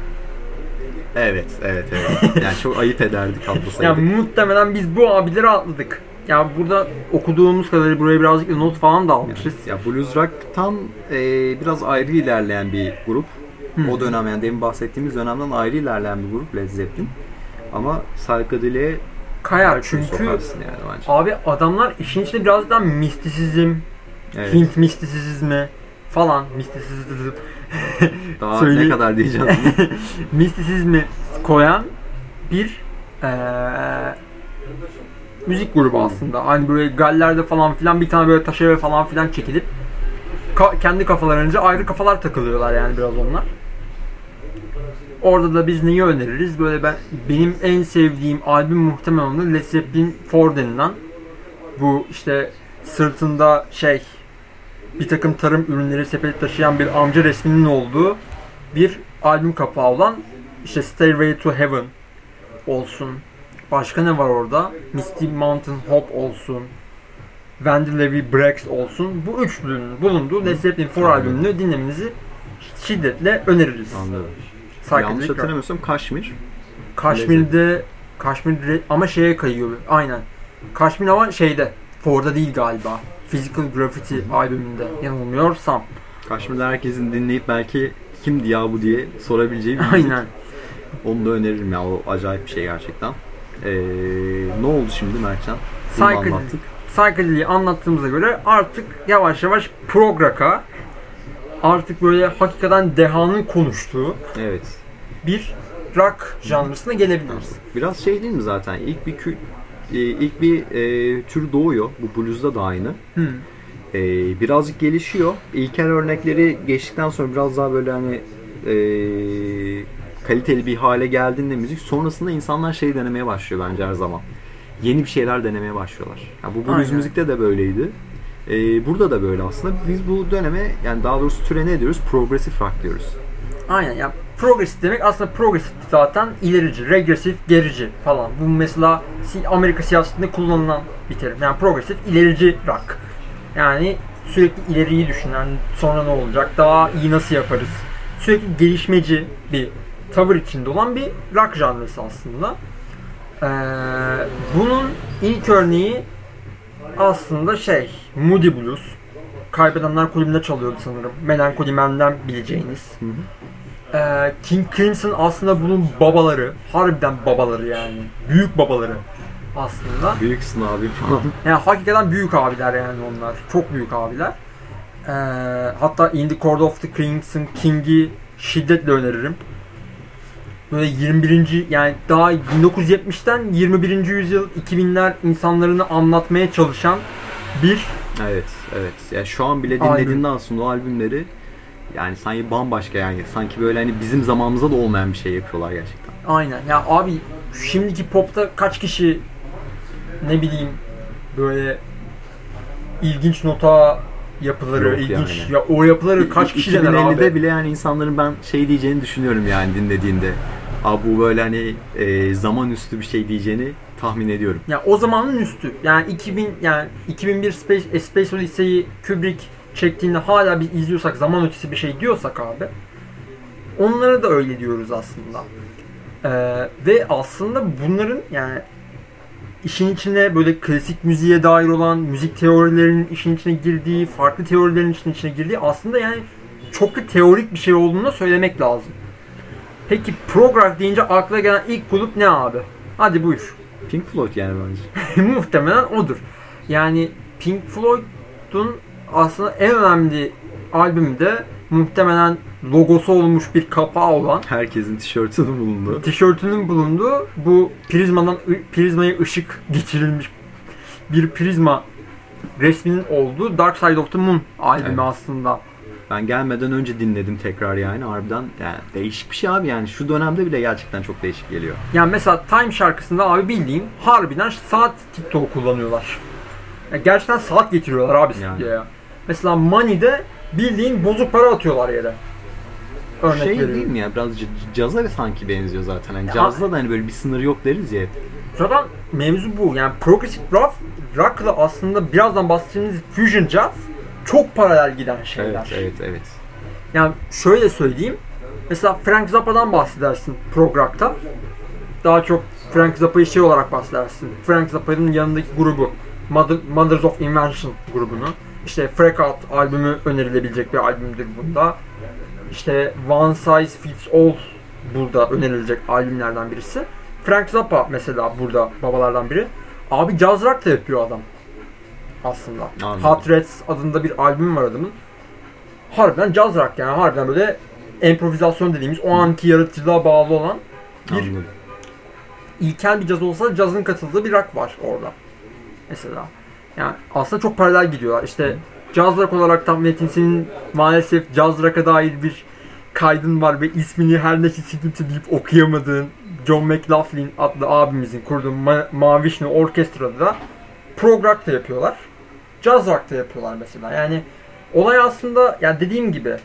evet evet evet. [LAUGHS] Yani çok ayıp ederdik atlasaydık. Yani muhtemelen biz bu abileri atladık. Ya burada okuduğumuz kadarıyla buraya birazcık da not falan da almışız. Ya blues rock'tan e, biraz ayrı ilerleyen bir grup. O dönem yani demin bahsettiğimiz dönemden ayrı ilerleyen bir grup Led Zeppelin. Ama psychedelic'e Kayar her çünkü yani bence. abi adamlar işin içinde birazcık daha mistisizm, Evet. Hint mistisizmi falan mistisizm Daha söyle- ne kadar diyeceğim. [LAUGHS] mistisizmi koyan bir eee, müzik grubu aslında. Hani böyle gallerde falan filan bir tane böyle taş eve falan filan çekilip ka- kendi kafalarınca ayrı kafalar takılıyorlar yani biraz onlar. Orada da biz neyi öneririz? Böyle ben benim en sevdiğim albüm muhtemelen onun Led Zeppelin 4 denilen bu işte sırtında şey bir takım tarım ürünleri sepeti taşıyan bir amca resminin olduğu bir albüm kapağı olan işte Stairway to Heaven olsun. Başka ne var orada? Misty Mountain Hop olsun. Wendy Levy Breaks olsun. Bu üçlünün bulunduğu Led Zeppelin 4 Anladım. albümünü dinlemenizi şiddetle öneririz. Anladım. Yanlış rock. hatırlamıyorsam Kaşmir. Kaşmir'de Kaşmir'de ama şeye kayıyor. Aynen. Kaşmir ama şeyde. Ford'da değil galiba. Physical Graffiti albümünde yanılmıyorsam. Kaşmir'de herkesin dinleyip belki kimdi ya bu diye sorabileceği bir müzik. Aynen. Onu da öneririm ya. O acayip bir şey gerçekten. Ee, ne oldu şimdi Mertcan? Psychedelic. anlattığımıza göre artık yavaş yavaş prog rock'a artık böyle hakikaten dehanın konuştuğu Evet. bir rock janrısına gelebiliriz. Biraz şey değil mi zaten? İlk bir kü- e, ilk bir e, tür doğuyor. Bu blues'da da aynı. Hmm. E, birazcık gelişiyor. İlkel örnekleri geçtikten sonra biraz daha böyle hani e, kaliteli bir hale geldiğinde müzik sonrasında insanlar şey denemeye başlıyor bence her zaman. Yeni bir şeyler denemeye başlıyorlar. Yani bu blues Aynen. müzikte de böyleydi. E, burada da böyle aslında. Biz bu döneme yani daha doğrusu türe ne diyoruz? Progressive rock diyoruz. Aynen ya progresif demek aslında progresif zaten ilerici, regresif, gerici falan. Bu mesela Amerika siyasetinde kullanılan bir terim. Yani progresif ilerici rock. Yani sürekli ileriyi düşünen, sonra ne olacak, daha iyi nasıl yaparız. Sürekli gelişmeci bir tavır içinde olan bir rock janrısı aslında. Ee, bunun ilk örneği aslında şey, Moody Blues. Kaybedenler kulübünde çalıyordu sanırım. Melancholy Man'den bileceğiniz. Hı hı. Ee, King Crimson aslında bunun babaları. Harbiden babaları yani. Büyük babaları aslında. Büyüksün abi falan. [LAUGHS] Yani hakikaten büyük abiler yani onlar. Çok büyük abiler. Ee, hatta In the Court of the Crimson King'i şiddetle öneririm. Böyle 21. yani daha 1970'ten 21. yüzyıl 2000'ler insanlarını anlatmaya çalışan bir Evet, evet. Yani şu an bile Albüm. dinlediğinden sonra o albümleri yani sanki bambaşka yani sanki böyle hani bizim zamanımızda da olmayan bir şey yapıyorlar gerçekten. Aynen. Ya abi şimdiki popta kaç kişi ne bileyim böyle ilginç nota yapıları, Yok ilginç yani. ya o yapıları kaç kişi dener 2050'de abi? bile yani insanların ben şey diyeceğini düşünüyorum yani dinlediğinde. Abi bu böyle hani e, zaman üstü bir şey diyeceğini tahmin ediyorum. Ya o zamanın üstü. Yani 2000 yani 2001 Space, A Space Odyssey'i Kubrick çektiğinde hala biz izliyorsak zaman ötesi bir şey diyorsak abi onlara da öyle diyoruz aslında. Ee, ve aslında bunların yani işin içine böyle klasik müziğe dair olan müzik teorilerinin işin içine girdiği, farklı teorilerin işin içine girdiği aslında yani çok da teorik bir şey olduğunu söylemek lazım. Peki prog deyince akla gelen ilk grup ne abi? Hadi buyur. Pink Floyd yani bence. [LAUGHS] Muhtemelen odur. Yani Pink Floyd'un aslında en önemli albümü de muhtemelen logosu olmuş bir kapağı olan Herkesin tişörtünün bulunduğu. tişörtünün bulunduğu bu prizmadan prizmaya ışık geçirilmiş bir prizma resminin olduğu Dark Side of the Moon albümü Evet. aslında. Ben gelmeden önce dinledim tekrar yani harbiden yani değişik bir şey abi yani şu dönemde bile gerçekten çok değişik geliyor. Yani mesela Time şarkısında abi bildiğin harbiden saat TikTok kullanıyorlar. Ya gerçekten saat getiriyorlar abi Yani. stüdyoya. Mesela Money'de bildiğin bozuk para atıyorlar yere. Örnek şey veriyorum. değil mi ya biraz caza sanki benziyor zaten. Hani Ya- cazda da hani böyle bir sınır yok deriz ya. Zaten mevzu bu. Yani progressive rock, rock'la aslında birazdan bahsedeceğimiz fusion jazz çok paralel giden şeyler. Evet evet evet. Yani şöyle söyleyeyim. Mesela Frank Zappa'dan bahsedersin prog rock'ta. Daha çok Frank Zappa'yı şey olarak bahsedersin. Frank Zappa'nın yanındaki grubu. Mother, Mothers of Invention grubunu. İşte Freak Out albümü önerilebilecek bir albümdür bunda. İşte One Size Fits All burada önerilecek albümlerden birisi. Frank Zappa mesela burada babalardan biri. Abi jazz rock da yapıyor adam. Aslında. Anladım. Hot Rats adında bir albüm var adamın. Harbiden jazz rock yani harbiden böyle improvizasyon dediğimiz o anki yaratıcılığa bağlı olan bir Anladım. ilkel bir caz olsa cazın katıldığı bir rock var orada. Mesela. Yani aslında çok paralel gidiyorlar. İşte caz rock olarak tam Metin senin maalesef caz rock'a dair bir kaydın var ve ismini her ne sıkıntı deyip okuyamadığın John McLaughlin adlı abimizin kurduğu Ma- Mavi Vişne Orkestra'da da prog rock da yapıyorlar. Jazz rock da yapıyorlar mesela. Yani olay aslında ya dediğim gibi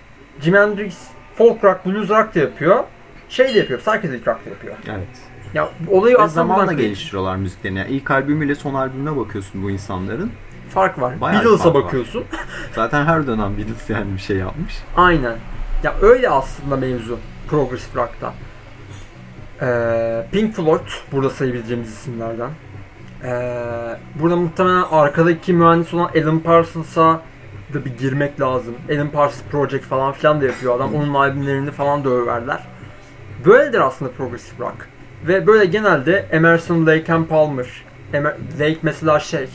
Jimi Hendrix folk rock, blues rock da yapıyor. Şey de yapıyor, psychedelic rock da yapıyor. Evet. Ya olayı Ve aslında zamanla geliştiriyorlar müziklerini. Yani ilk albümüyle son albümüne bakıyorsun bu insanların. fark var. Bayağı Beatles'a fark var. bakıyorsun. [LAUGHS] Zaten her dönem Beatles yani bir şey yapmış. Aynen. Ya öyle aslında mevzu Progressive Rock'ta. Ee, Pink Floyd burada sayabileceğimiz isimlerden. Ee, burada muhtemelen arkadaki mühendis olan Alan Parsons'a da bir girmek lazım. Alan Parsons Project falan filan da yapıyor adam. Onun albümlerini falan da överler. Böyledir aslında Progressive Rock. Ve böyle genelde Emerson, Lake and Palmer. Emer- Lake mesela şey,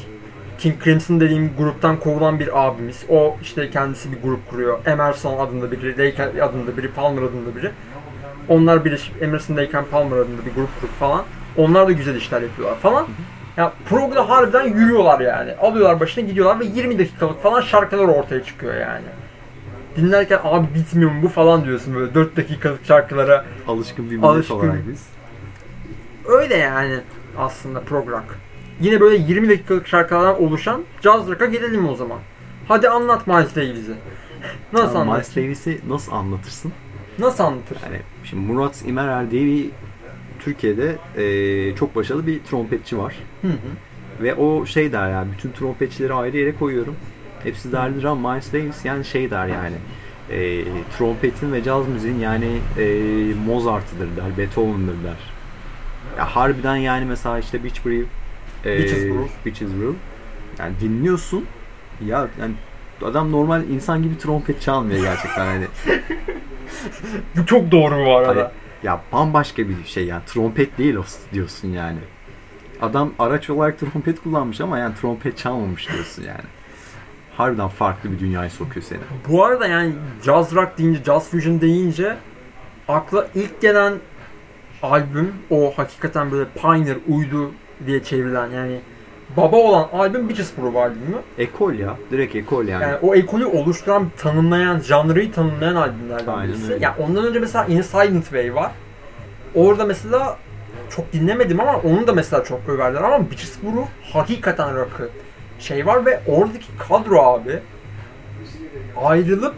King Crimson dediğim gruptan kovulan bir abimiz. O işte kendisi bir grup kuruyor. Emerson adında biri, Lake adında biri, Palmer adında biri. Onlar birleşip Emerson, Lake and Palmer adında bir grup kurup falan. Onlar da güzel işler yapıyorlar falan. Ya progda harbiden yürüyorlar yani. Alıyorlar başına gidiyorlar ve 20 dakikalık falan şarkılar ortaya çıkıyor yani. Dinlerken abi bitmiyor mu bu falan diyorsun böyle 4 dakikalık şarkılara. Alışkın bir millet Alışkın. olarak biz. Öyle yani aslında prog rock. Yine böyle 20 dakikalık şarkılardan oluşan jazz rock'a gelelim o zaman. Hadi anlat Miles Davis'i. [LAUGHS] Nasıl Ama Miles anlatırsın? Davis'i nasıl anlatırsın? Nasıl anlatırsın? Yani şimdi Murat İmerer diye bir Türkiye'de eee, çok başarılı bir trompetçi var. Hı hı. Ve o şey der yani bütün trompetçileri ayrı yere koyuyorum. Hepsi derlidir ama Miles Davis yani şey der yani eee, trompetin ve caz müziğin yani eee, Mozart'ıdır der, Beethoven'dır der. Ya harbiden yani mesela işte Beach Brew, eee, Beaches Brew. Beaches Brew. Yani dinliyorsun ya yani adam normal insan gibi trompet çalmıyor gerçekten hani. [LAUGHS] Bu çok doğru bu arada. Hani ya bambaşka bir şey yani trompet değil o diyorsun yani. Adam araç olarak trompet kullanmış ama yani trompet çalmamış diyorsun yani. Harbiden farklı bir dünyaya sokuyor seni. Bu arada yani jazz rock deyince, jazz fusion deyince akla ilk gelen albüm o hakikaten böyle Pioneer uydu diye çevrilen yani baba olan albüm Bitches Brew albümü. Ekol ya. Direkt ekol yani. Yani o ekolü oluşturan, tanımlayan, janrayı tanımlayan albümlerden Aynen birisi. öyle. Yani ondan önce mesela In Silent Way var. Orada mesela çok dinlemedim ama onu da mesela çok överler ama Bitches Brew hakikaten rock'ı şey var ve oradaki kadro abi ayrılıp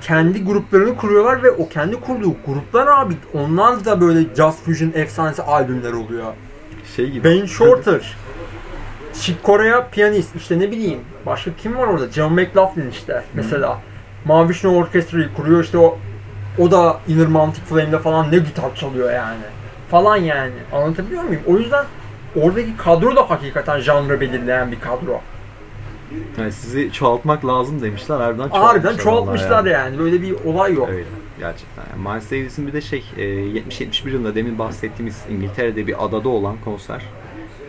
kendi gruplarını kuruyorlar ve o kendi kurduğu gruplar abi onlar da böyle Jazz Fusion efsanesi albümler oluyor. Şey gibi. Ben Shorter. Chick Corea piyanist. işte ne bileyim. Başka kim var orada? John McLaughlin işte mesela. Mavi Snow Orchestra'yı kuruyor işte o o da Inner Mountain Flame'de falan ne gitar çalıyor yani. Falan yani. Anlatabiliyor muyum? O yüzden oradaki kadro da hakikaten janrı belirleyen bir kadro. Yani sizi çoğaltmak lazım demişler. Harbiden Harbiden vallahi çoğaltmışlar yani. Böyle bir olay yok. Öyle gerçekten. Yani Miles Davis'in bir de şey e, 70-71 yılında demin bahsettiğimiz İngiltere'de bir adada olan konser.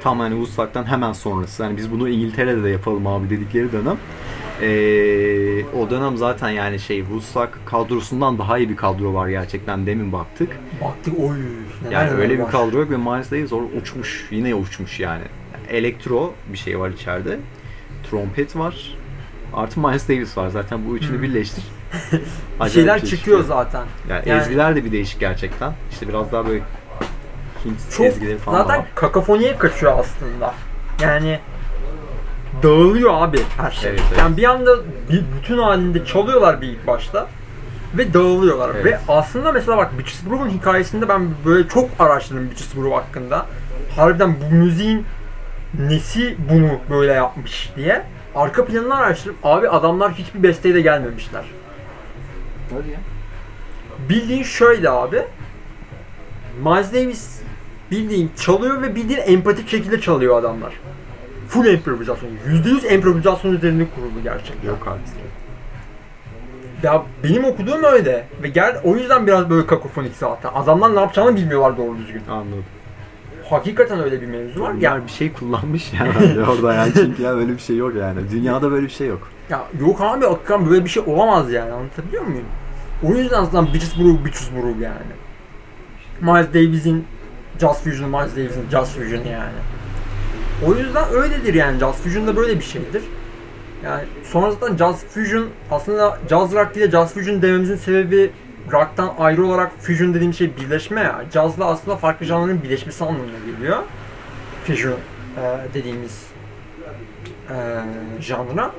Tam hani Woodstock'tan hemen sonrası. Hani biz bunu İngiltere'de de yapalım abi dedikleri dönem. E, o dönem zaten yani şey Woodstock kadrosundan daha iyi bir kadro var gerçekten demin baktık. Baktık oy. Yani öyle bir var. kadro yok ve Miles Davis orada uçmuş. Yine uçmuş yani. yani. Elektro bir şey var içeride. Trompet var. Artı Miles Davis var. Zaten bu üçünü Hı. birleştir. [LAUGHS] Bir şeyler şey çıkıyor zaten. Yani, Yani- ezgiler de bir değişik gerçekten. İşte biraz daha böyle Hint çok ezgileri falan zaten var. kakafoniye kaçıyor aslında. Yani dağılıyor abi her şey. Evet, evet. Yani bir anda bir bütün halinde çalıyorlar bir ilk başta ve dağılıyorlar. Evet. Ve aslında mesela bak Bitches Brew'un hikayesinde ben böyle çok araştırdım Bitches Brew hakkında. Harbiden bu müziğin nesi bunu böyle yapmış diye. Arka planını araştırıp abi adamlar hiçbir besteyle gelmemişler. Hadi ya. Bildiğin şöyle abi. Miles Davis bildiğin çalıyor ve bildiğin empatik şekilde çalıyor adamlar. Full improvizasyon. %100 improvizasyon üzerine kurulu gerçekten. Yok artık. Ya benim okuduğum öyle. Ve gel o yüzden biraz böyle kakofonik zaten. Adamlar ne yapacağını bilmiyorlar doğru düzgün. Anladım. Hakikaten öyle bir mevzu var. Onlar Ya, bir şey kullanmış yani orada yani çünkü ya böyle bir şey yok yani. Dünyada böyle bir şey yok. Ya yok abi hakikaten böyle bir şey olamaz yani. Anlatabiliyor muyum? O yüzden zaten Bitches Brew, Bitches Brew yani. Miles Davis'in Jazz Fusion'ı Miles Davis'in Jazz Fusion'ı yani. O yüzden öyledir yani. Jazz Fusion böyle bir şeydir. Yani sonra zaten Jazz Fusion aslında Jazz Rock de Jazz Fusion dememizin sebebi rock'tan ayrı olarak fusion dediğim şey birleşme ya. Jazz'la aslında farklı janrların birleşmesi anlamına geliyor. Fusion e, dediğimiz e, janra.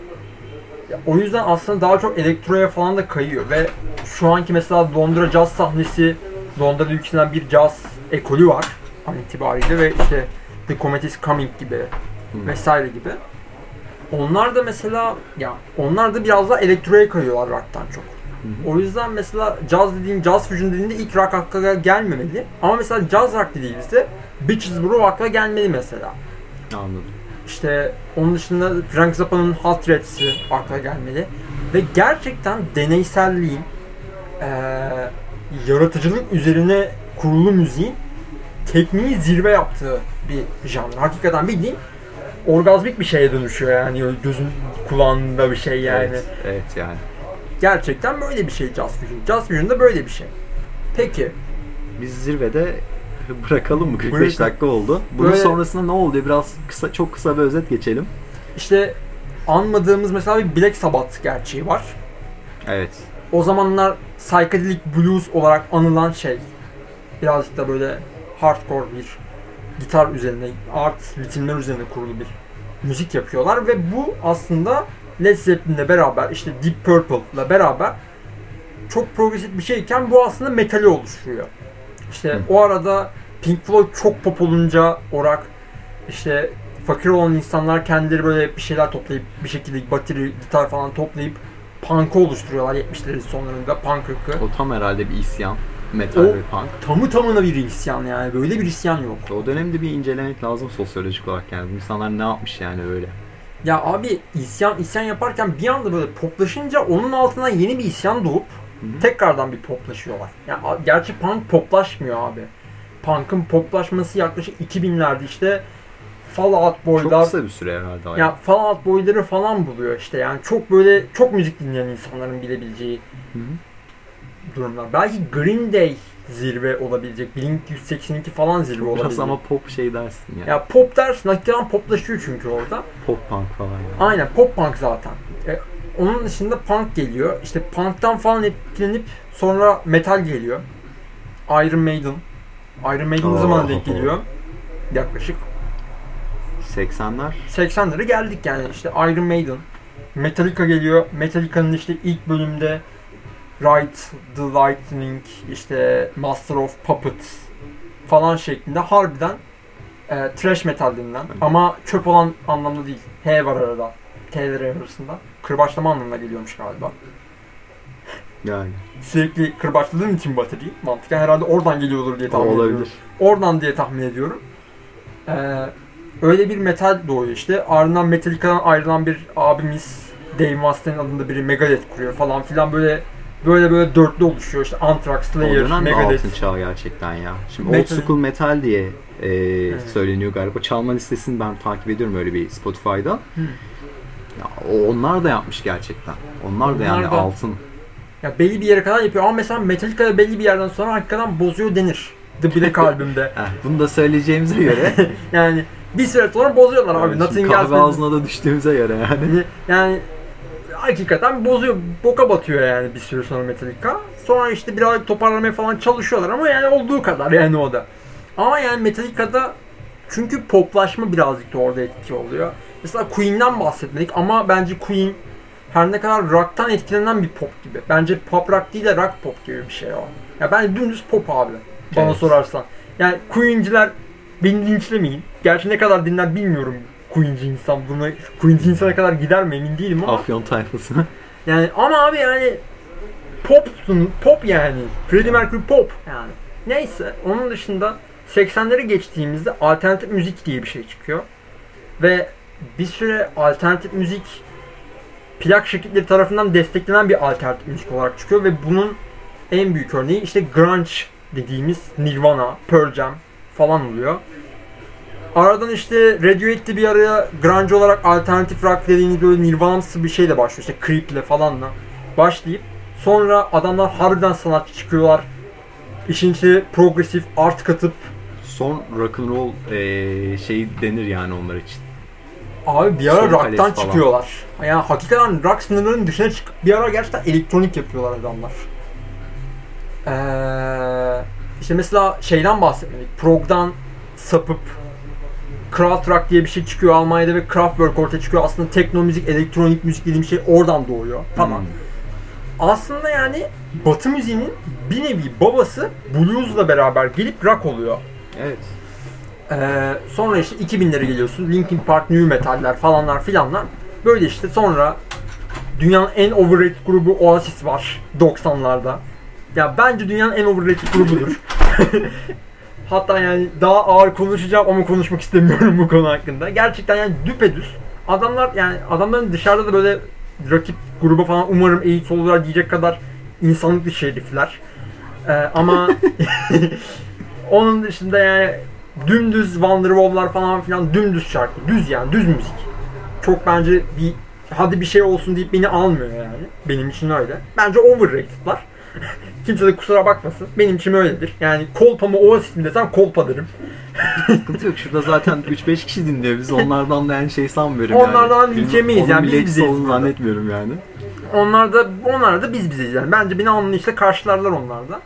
Ya, o yüzden aslında daha çok elektroya falan da kayıyor ve şu anki mesela Londra caz sahnesi Londra'da yükselen bir caz ekolü var an itibariyle ve işte The Comet is Coming gibi Hı. vesaire gibi. Onlar da mesela ya onlar da biraz daha elektroya kayıyorlar rock'tan çok. hı. O yüzden mesela caz dediğin, caz fusion dediğinde ilk rock akla gelmemeli. Ama mesela caz rock dediğimizde Bitches Brew akla gelmeli mesela. Anladım. İşte onun dışında Frank Zappa'nın Hot Rads'i akla gelmeli. Ve gerçekten deneyselliğin, eee, yaratıcılık üzerine kurulu müziğin tekniği zirve yaptığı bir janr. Hakikaten bildiğin orgazmik bir şeye dönüşüyor yani gözün kulağında bir şey yani. Evet, evet yani. Gerçekten böyle bir şey Jazz Fusion. Jazz Fusion da böyle bir şey. Peki Biz zirvede [LAUGHS] bırakalım mı? 45 Bırakalım. dakika oldu. Bunun Böyle- sonrasında ne oldu? Biraz kısa çok kısa bir özet geçelim. işte anmadığımız mesela bir Black Sabbath gerçeği var. Evet. O zamanlar psychedelic blues olarak anılan şey birazcık da böyle hardcore bir gitar üzerine, art ritimler üzerine kurulu bir müzik yapıyorlar ve bu aslında Led Zeppelin'le beraber işte Deep Purple'la beraber çok progresif bir şeyken bu aslında metali oluşturuyor. İşte Hı. o arada Pink Floyd çok pop olunca orak işte fakir olan insanlar kendileri böyle bir şeyler toplayıp bir şekilde bateri, gitar falan toplayıp punk'ı oluşturuyorlar 70'lerin sonlarında punk rock'ı. O tam herhalde bir isyan. Metal O- ve punk. Tamı tamına bir isyan yani. Böyle bir isyan yok. O dönemde bir incelemek lazım sosyolojik olarak yani. İnsanlar ne yapmış yani öyle. Ya abi isyan isyan yaparken bir anda böyle poplaşınca onun altından yeni bir isyan doğup Hı hı. tekrardan bir poplaşıyorlar. Ya a- gerçi punk poplaşmıyor abi. Punk'ın poplaşması yaklaşık 2000'lerde işte Fall Out Çok Boy'lar kısa bir süre herhalde. ya Fall Out Boy'ları falan buluyor işte. Yani çok böyle çok müzik dinleyen insanların bilebileceği Hı hı. durumlar. Belki Green Day zirve olabilecek. Blink 182 falan zirve Biraz olabilecek. ama pop şey dersin ya. Ya pop dersin hakikaten poplaşıyor çünkü orada. Pop punk falan ya. Aynen pop punk zaten. E, onun dışında punk geliyor. İşte punk'tan falan etkilenip sonra metal geliyor. Iron Maiden. Iron Maiden ne zaman denk geliyor? Yaklaşık 80'ler 80'lere geldik yani işte Iron Maiden. Metallica geliyor. Metallica'nın işte ilk bölümde Ride the Lightning, işte Master of Puppets falan şeklinde harbiden e, trash metal denilen ama çöp olan anlamda değil. H var arada. T'ler arasında. Kırbaçlama anlamına geliyormuş galiba. yani. Sürekli kırbaçladığım için bataryayı mantıken herhalde oradan geliyordur diye tahmin ediyorum. olabilir. Oradan diye tahmin ediyorum. Ee, öyle bir metal doğuyor işte. Ardından Metallica'dan ayrılan bir abimiz Dave Mustaine'in adında biri Megadeth kuruyor falan filan böyle böyle böyle dörtlü oluşuyor işte Anthrax, O Slayer, dönem de altın Megadeth. çağı gerçekten ya. Şimdi Metal- old school metal diye e, Evet. söyleniyor galiba. Çalma listesini ben takip ediyorum öyle bir Spotify'da. Hı. Ya, onlar da yapmış gerçekten. Onlar da Onlar yani da- altın. Ya belli bir yere kadar yapıyor ama mesela Metallica'da belli bir yerden sonra hakikaten bozuyor denir. The Black albümde. [LAUGHS] Bunu da söyleyeceğimize göre [LAUGHS] Yani bir süre sonra bozuyorlar abi. Şimdi Nothing kahve else ağzına da düştüğümüze göre yani. Yani, yani hakikaten bozuyor, boka batıyor yani bir süre sonra Metallica. Sonra işte biraz toparlamaya falan çalışıyorlar ama yani olduğu kadar yani o da. Ama yani Metallica'da çünkü poplaşma birazcık da orada etki oluyor. Mesela Queen'den bahsetmedik ama bence Queen her ne kadar rock'tan etkilenen bir pop gibi. Bence pop rock değil de rock pop gibi bir şey o. Ya ben dümdüz pop abi. Bana Evet. sorarsan. Yani Queen'ciler beni linçlemeyin. Gerçi ne kadar dinler bilmiyorum Queen'ci insan. Bunu Queen'ci insana kadar gider mi emin değilim ama. Afyon tayfası. [LAUGHS] Yani ama abi yani popsun, pop yani. Freddie Mercury pop yani. Neyse onun dışında 80'lere geçtiğimizde alternatif müzik diye bir şey çıkıyor. Ve bir süre alternatif müzik plak şirketleri tarafından desteklenen bir alternatif müzik olarak çıkıyor ve bunun en büyük örneği işte grunge dediğimiz Nirvana, Pearl Jam falan oluyor. Aradan işte Radiohead'de bir araya grunge olarak alternatif rock dediğiniz böyle Nirvana'sı bir şeyle başlıyor. İşte Creep'le falanla başlayıp sonra adamlar harbiden sanatçı çıkıyorlar. İşin içine progresif art katıp Son rock and roll e, şey denir yani onlar için. Abi bir ara rock'tan falan. çıkıyorlar. Yani hakikaten rock sınırlarının dışına çıkıp bir ara gerçekten elektronik yapıyorlar adamlar. Ee, işte mesela şeyden bahsetmedik. Prog'dan sapıp Krautrock diye bir şey çıkıyor Almanya'da ve Kraftwerk ortaya çıkıyor. Aslında tekno müzik, elektronik müzik dediğim şey oradan doğuyor falan. Hmm. Aslında yani Batı müziğinin bir nevi babası blues'la beraber gelip rock oluyor. Evet. Ee, sonra işte 2000'lere geliyorsun. Linkin Park, New Metal'ler falanlar filanlar. Böyle işte sonra dünyanın en overrated grubu Oasis var 90'larda. Ya bence dünyanın en overrated grubudur. [LAUGHS] Hatta yani daha ağır konuşacağım ama konuşmak istemiyorum bu konu hakkında. Gerçekten yani düpedüz. Adamlar yani adamların dışarıda da böyle rakip gruba falan umarım eğit olurlar diyecek kadar insanlık dışı herifler. Ee, ama [LAUGHS] [LAUGHS] onun dışında yani dümdüz Wonderwall'lar falan filan dümdüz şarkı. Düz yani düz müzik. Çok bence bir hadi bir şey olsun deyip beni almıyor yani. Benim için öyle. Bence overrated'lar. [LAUGHS] Kimse de kusura bakmasın. Benim için öyledir. Yani kolpa mı Oasis mi desem kolpa derim. Sıkıntı yok. Şurada zaten 3-5 kişi dinliyor. Biz onlardan da yani şey sanmıyorum Onlardan yani. Onun yani, biz bile olduğunu zannetmiyorum yani. Onlar da onlar da biz bizeyiz yani. Bence beni anlayışla karşılarlar onlar da.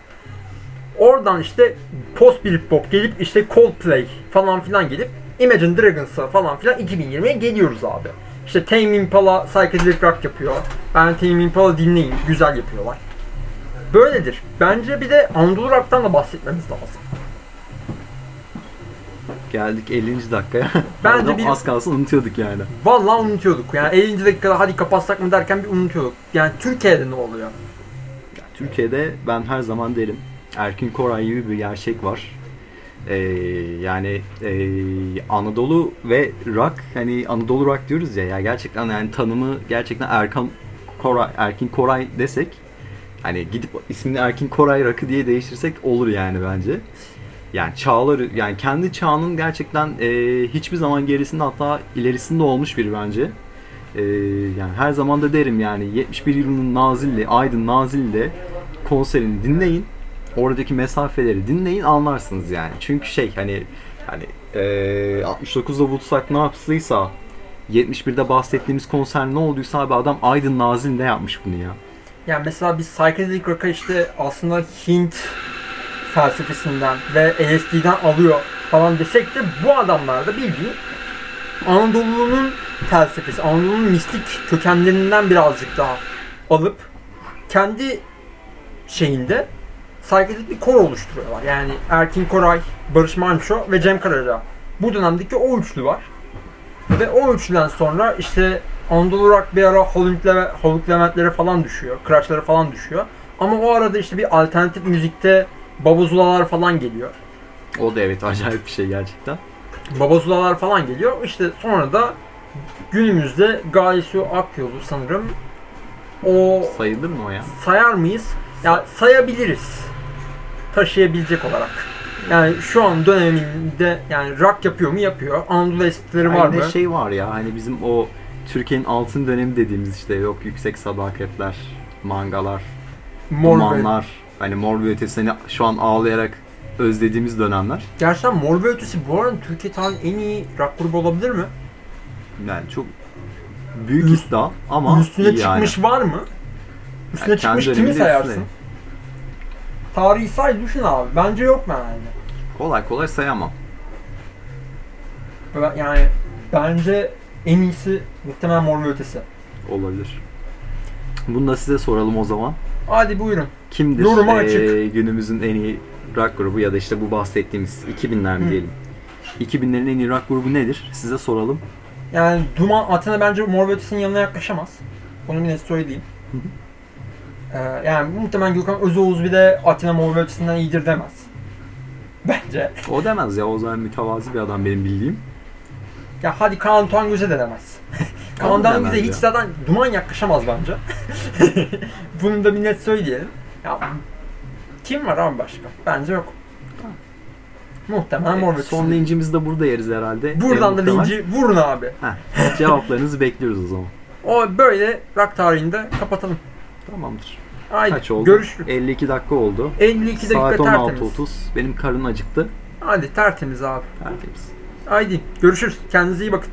Oradan işte post Britpop gelip işte Coldplay falan filan gelip Imagine Dragons'a falan filan 2020'ye geliyoruz abi. İşte Tame Impala psychedelic rock yapıyor. Ben Tame Impala dinleyin. Güzel yapıyorlar. Böyledir. Bence bir de Anadolu Rock'tan da bahsetmemiz lazım. Geldik 50. dakikaya. [LAUGHS] Bence bir- az kalsın unutuyorduk yani. Vallahi unutuyorduk. Yani 50. dakikada hadi kapatsak mı derken bir unutuyorduk. Yani Türkiye'de ne oluyor? Türkiye'de ben her zaman derim Erkin Koray gibi bir gerçek var. Ee, yani ee, Anadolu ve rock hani Anadolu rock diyoruz ya ya gerçekten yani tanımı gerçekten Erkan Koray Erkin Koray desek hani gidip ismini Erkin Koray rock'ı diye değiştirsek olur yani bence. Yani çağları yani kendi çağının gerçekten ee, hiçbir zaman gerisinde hatta ilerisinde olmuş biri bence. Ee, yani her zaman da derim yani 71 yılının Nazilli, Aydın Nazilli'de konserini dinleyin. Oradaki mesafeleri dinleyin anlarsınız yani. Çünkü şey hani hani e, 69'da Woodstock ne yaptıysa 71'de bahsettiğimiz konser ne olduysa abi adam Aydın Nazilli'de yapmış bunu ya. Yani mesela biz psychedelic rock'a işte aslında Hint felsefesinden ve LSD'den alıyor falan desek de bu adamlar da bildiğin Anadolu'nun felsefesi, Anadolu'nun mistik kökenlerinden birazcık daha alıp kendi şeyinde psychedelic bir kor oluşturuyorlar. Yani Erkin Koray, Barış Manço ve Cem Karaca. Bu dönemdeki o üçlü var. Ve o üçlüden sonra işte Anadolu Rock bir ara Hollywood Levent'lere falan düşüyor. Crush'lara falan düşüyor. Ama o arada işte bir alternatif müzikte Babazulalar falan geliyor. O da evet acayip bir şey gerçekten. Babazulalar falan geliyor. İşte sonra da günümüzde Gaye Su Akyolu sanırım o Sayılır mı o ya? sayar mıyız? Ya sayabiliriz. Taşıyabilecek olarak. Yani şu an döneminde yani rock yapıyor mu? Yapıyor. Anadolu eskileri var mı? de şey var ya hani bizim o Türkiye'nin altın dönemi dediğimiz işte yok yüksek sadakatler, mangalar, Mor ve- dumanlar. Hani mor ve ötesini şu an ağlayarak özlediğimiz dönemler. Gerçekten Mor ve Ötesi bu arada Türkiye tarihinin en iyi rock grubu olabilir mi? Yani çok büyük Üst- iddia ama Üstüne iyi yani. çıkmış var mı? Üstüne Yani çıkmış kimi sayarsın? üstüne. Tarihi say düşün abi. Bence yok yani. Kolay kolay sayamam. Yani bence en iyisi muhtemelen Mor ve Ötesi. Olabilir. Bunu da size soralım o zaman. Hadi buyurun. Kimdir Yoruma eee, açık. günümüzün en iyi rock grubu ya da işte bu bahsettiğimiz 2000'ler mi Hı. diyelim. 2000'lerin en iyi rock grubu nedir? Size soralım. Yani Duman Athena bence Mor ve Ötesi'nin yanına yaklaşamaz. Bunu bir net söyleyeyim. Hı hı. Ee, yani muhtemelen Gökhan Özoğuz bir de Athena Mor ve Ötesi'nden iyidir demez. Bence. O demez ya o zaman mütevazi bir adam benim bildiğim. Ya hadi Kaan Doğan Göze de demez. [LAUGHS] Kaan O da Doğan demez Göze hiç zaten duman yaklaşamaz bence. [LAUGHS] Bunu da bir net söyleyelim. Ya kim var abi başka? Bence yok. Muhtemelen Mor ve E, Son lincimizi de burada yeriz herhalde. Buradan E, da muhtemel. linci vurun abi. Heh, cevaplarınızı bekliyoruz o zaman. O böyle rock tarihinde kapatalım. Tamamdır. Haydi Kaç oldu? görüşürüz. 52 dakika oldu. 52 dakika Saat tertemiz. 16.30. Benim karın acıktı. Hadi tertemiz abi. Tertemiz. Haydi görüşürüz. Kendinize iyi bakın.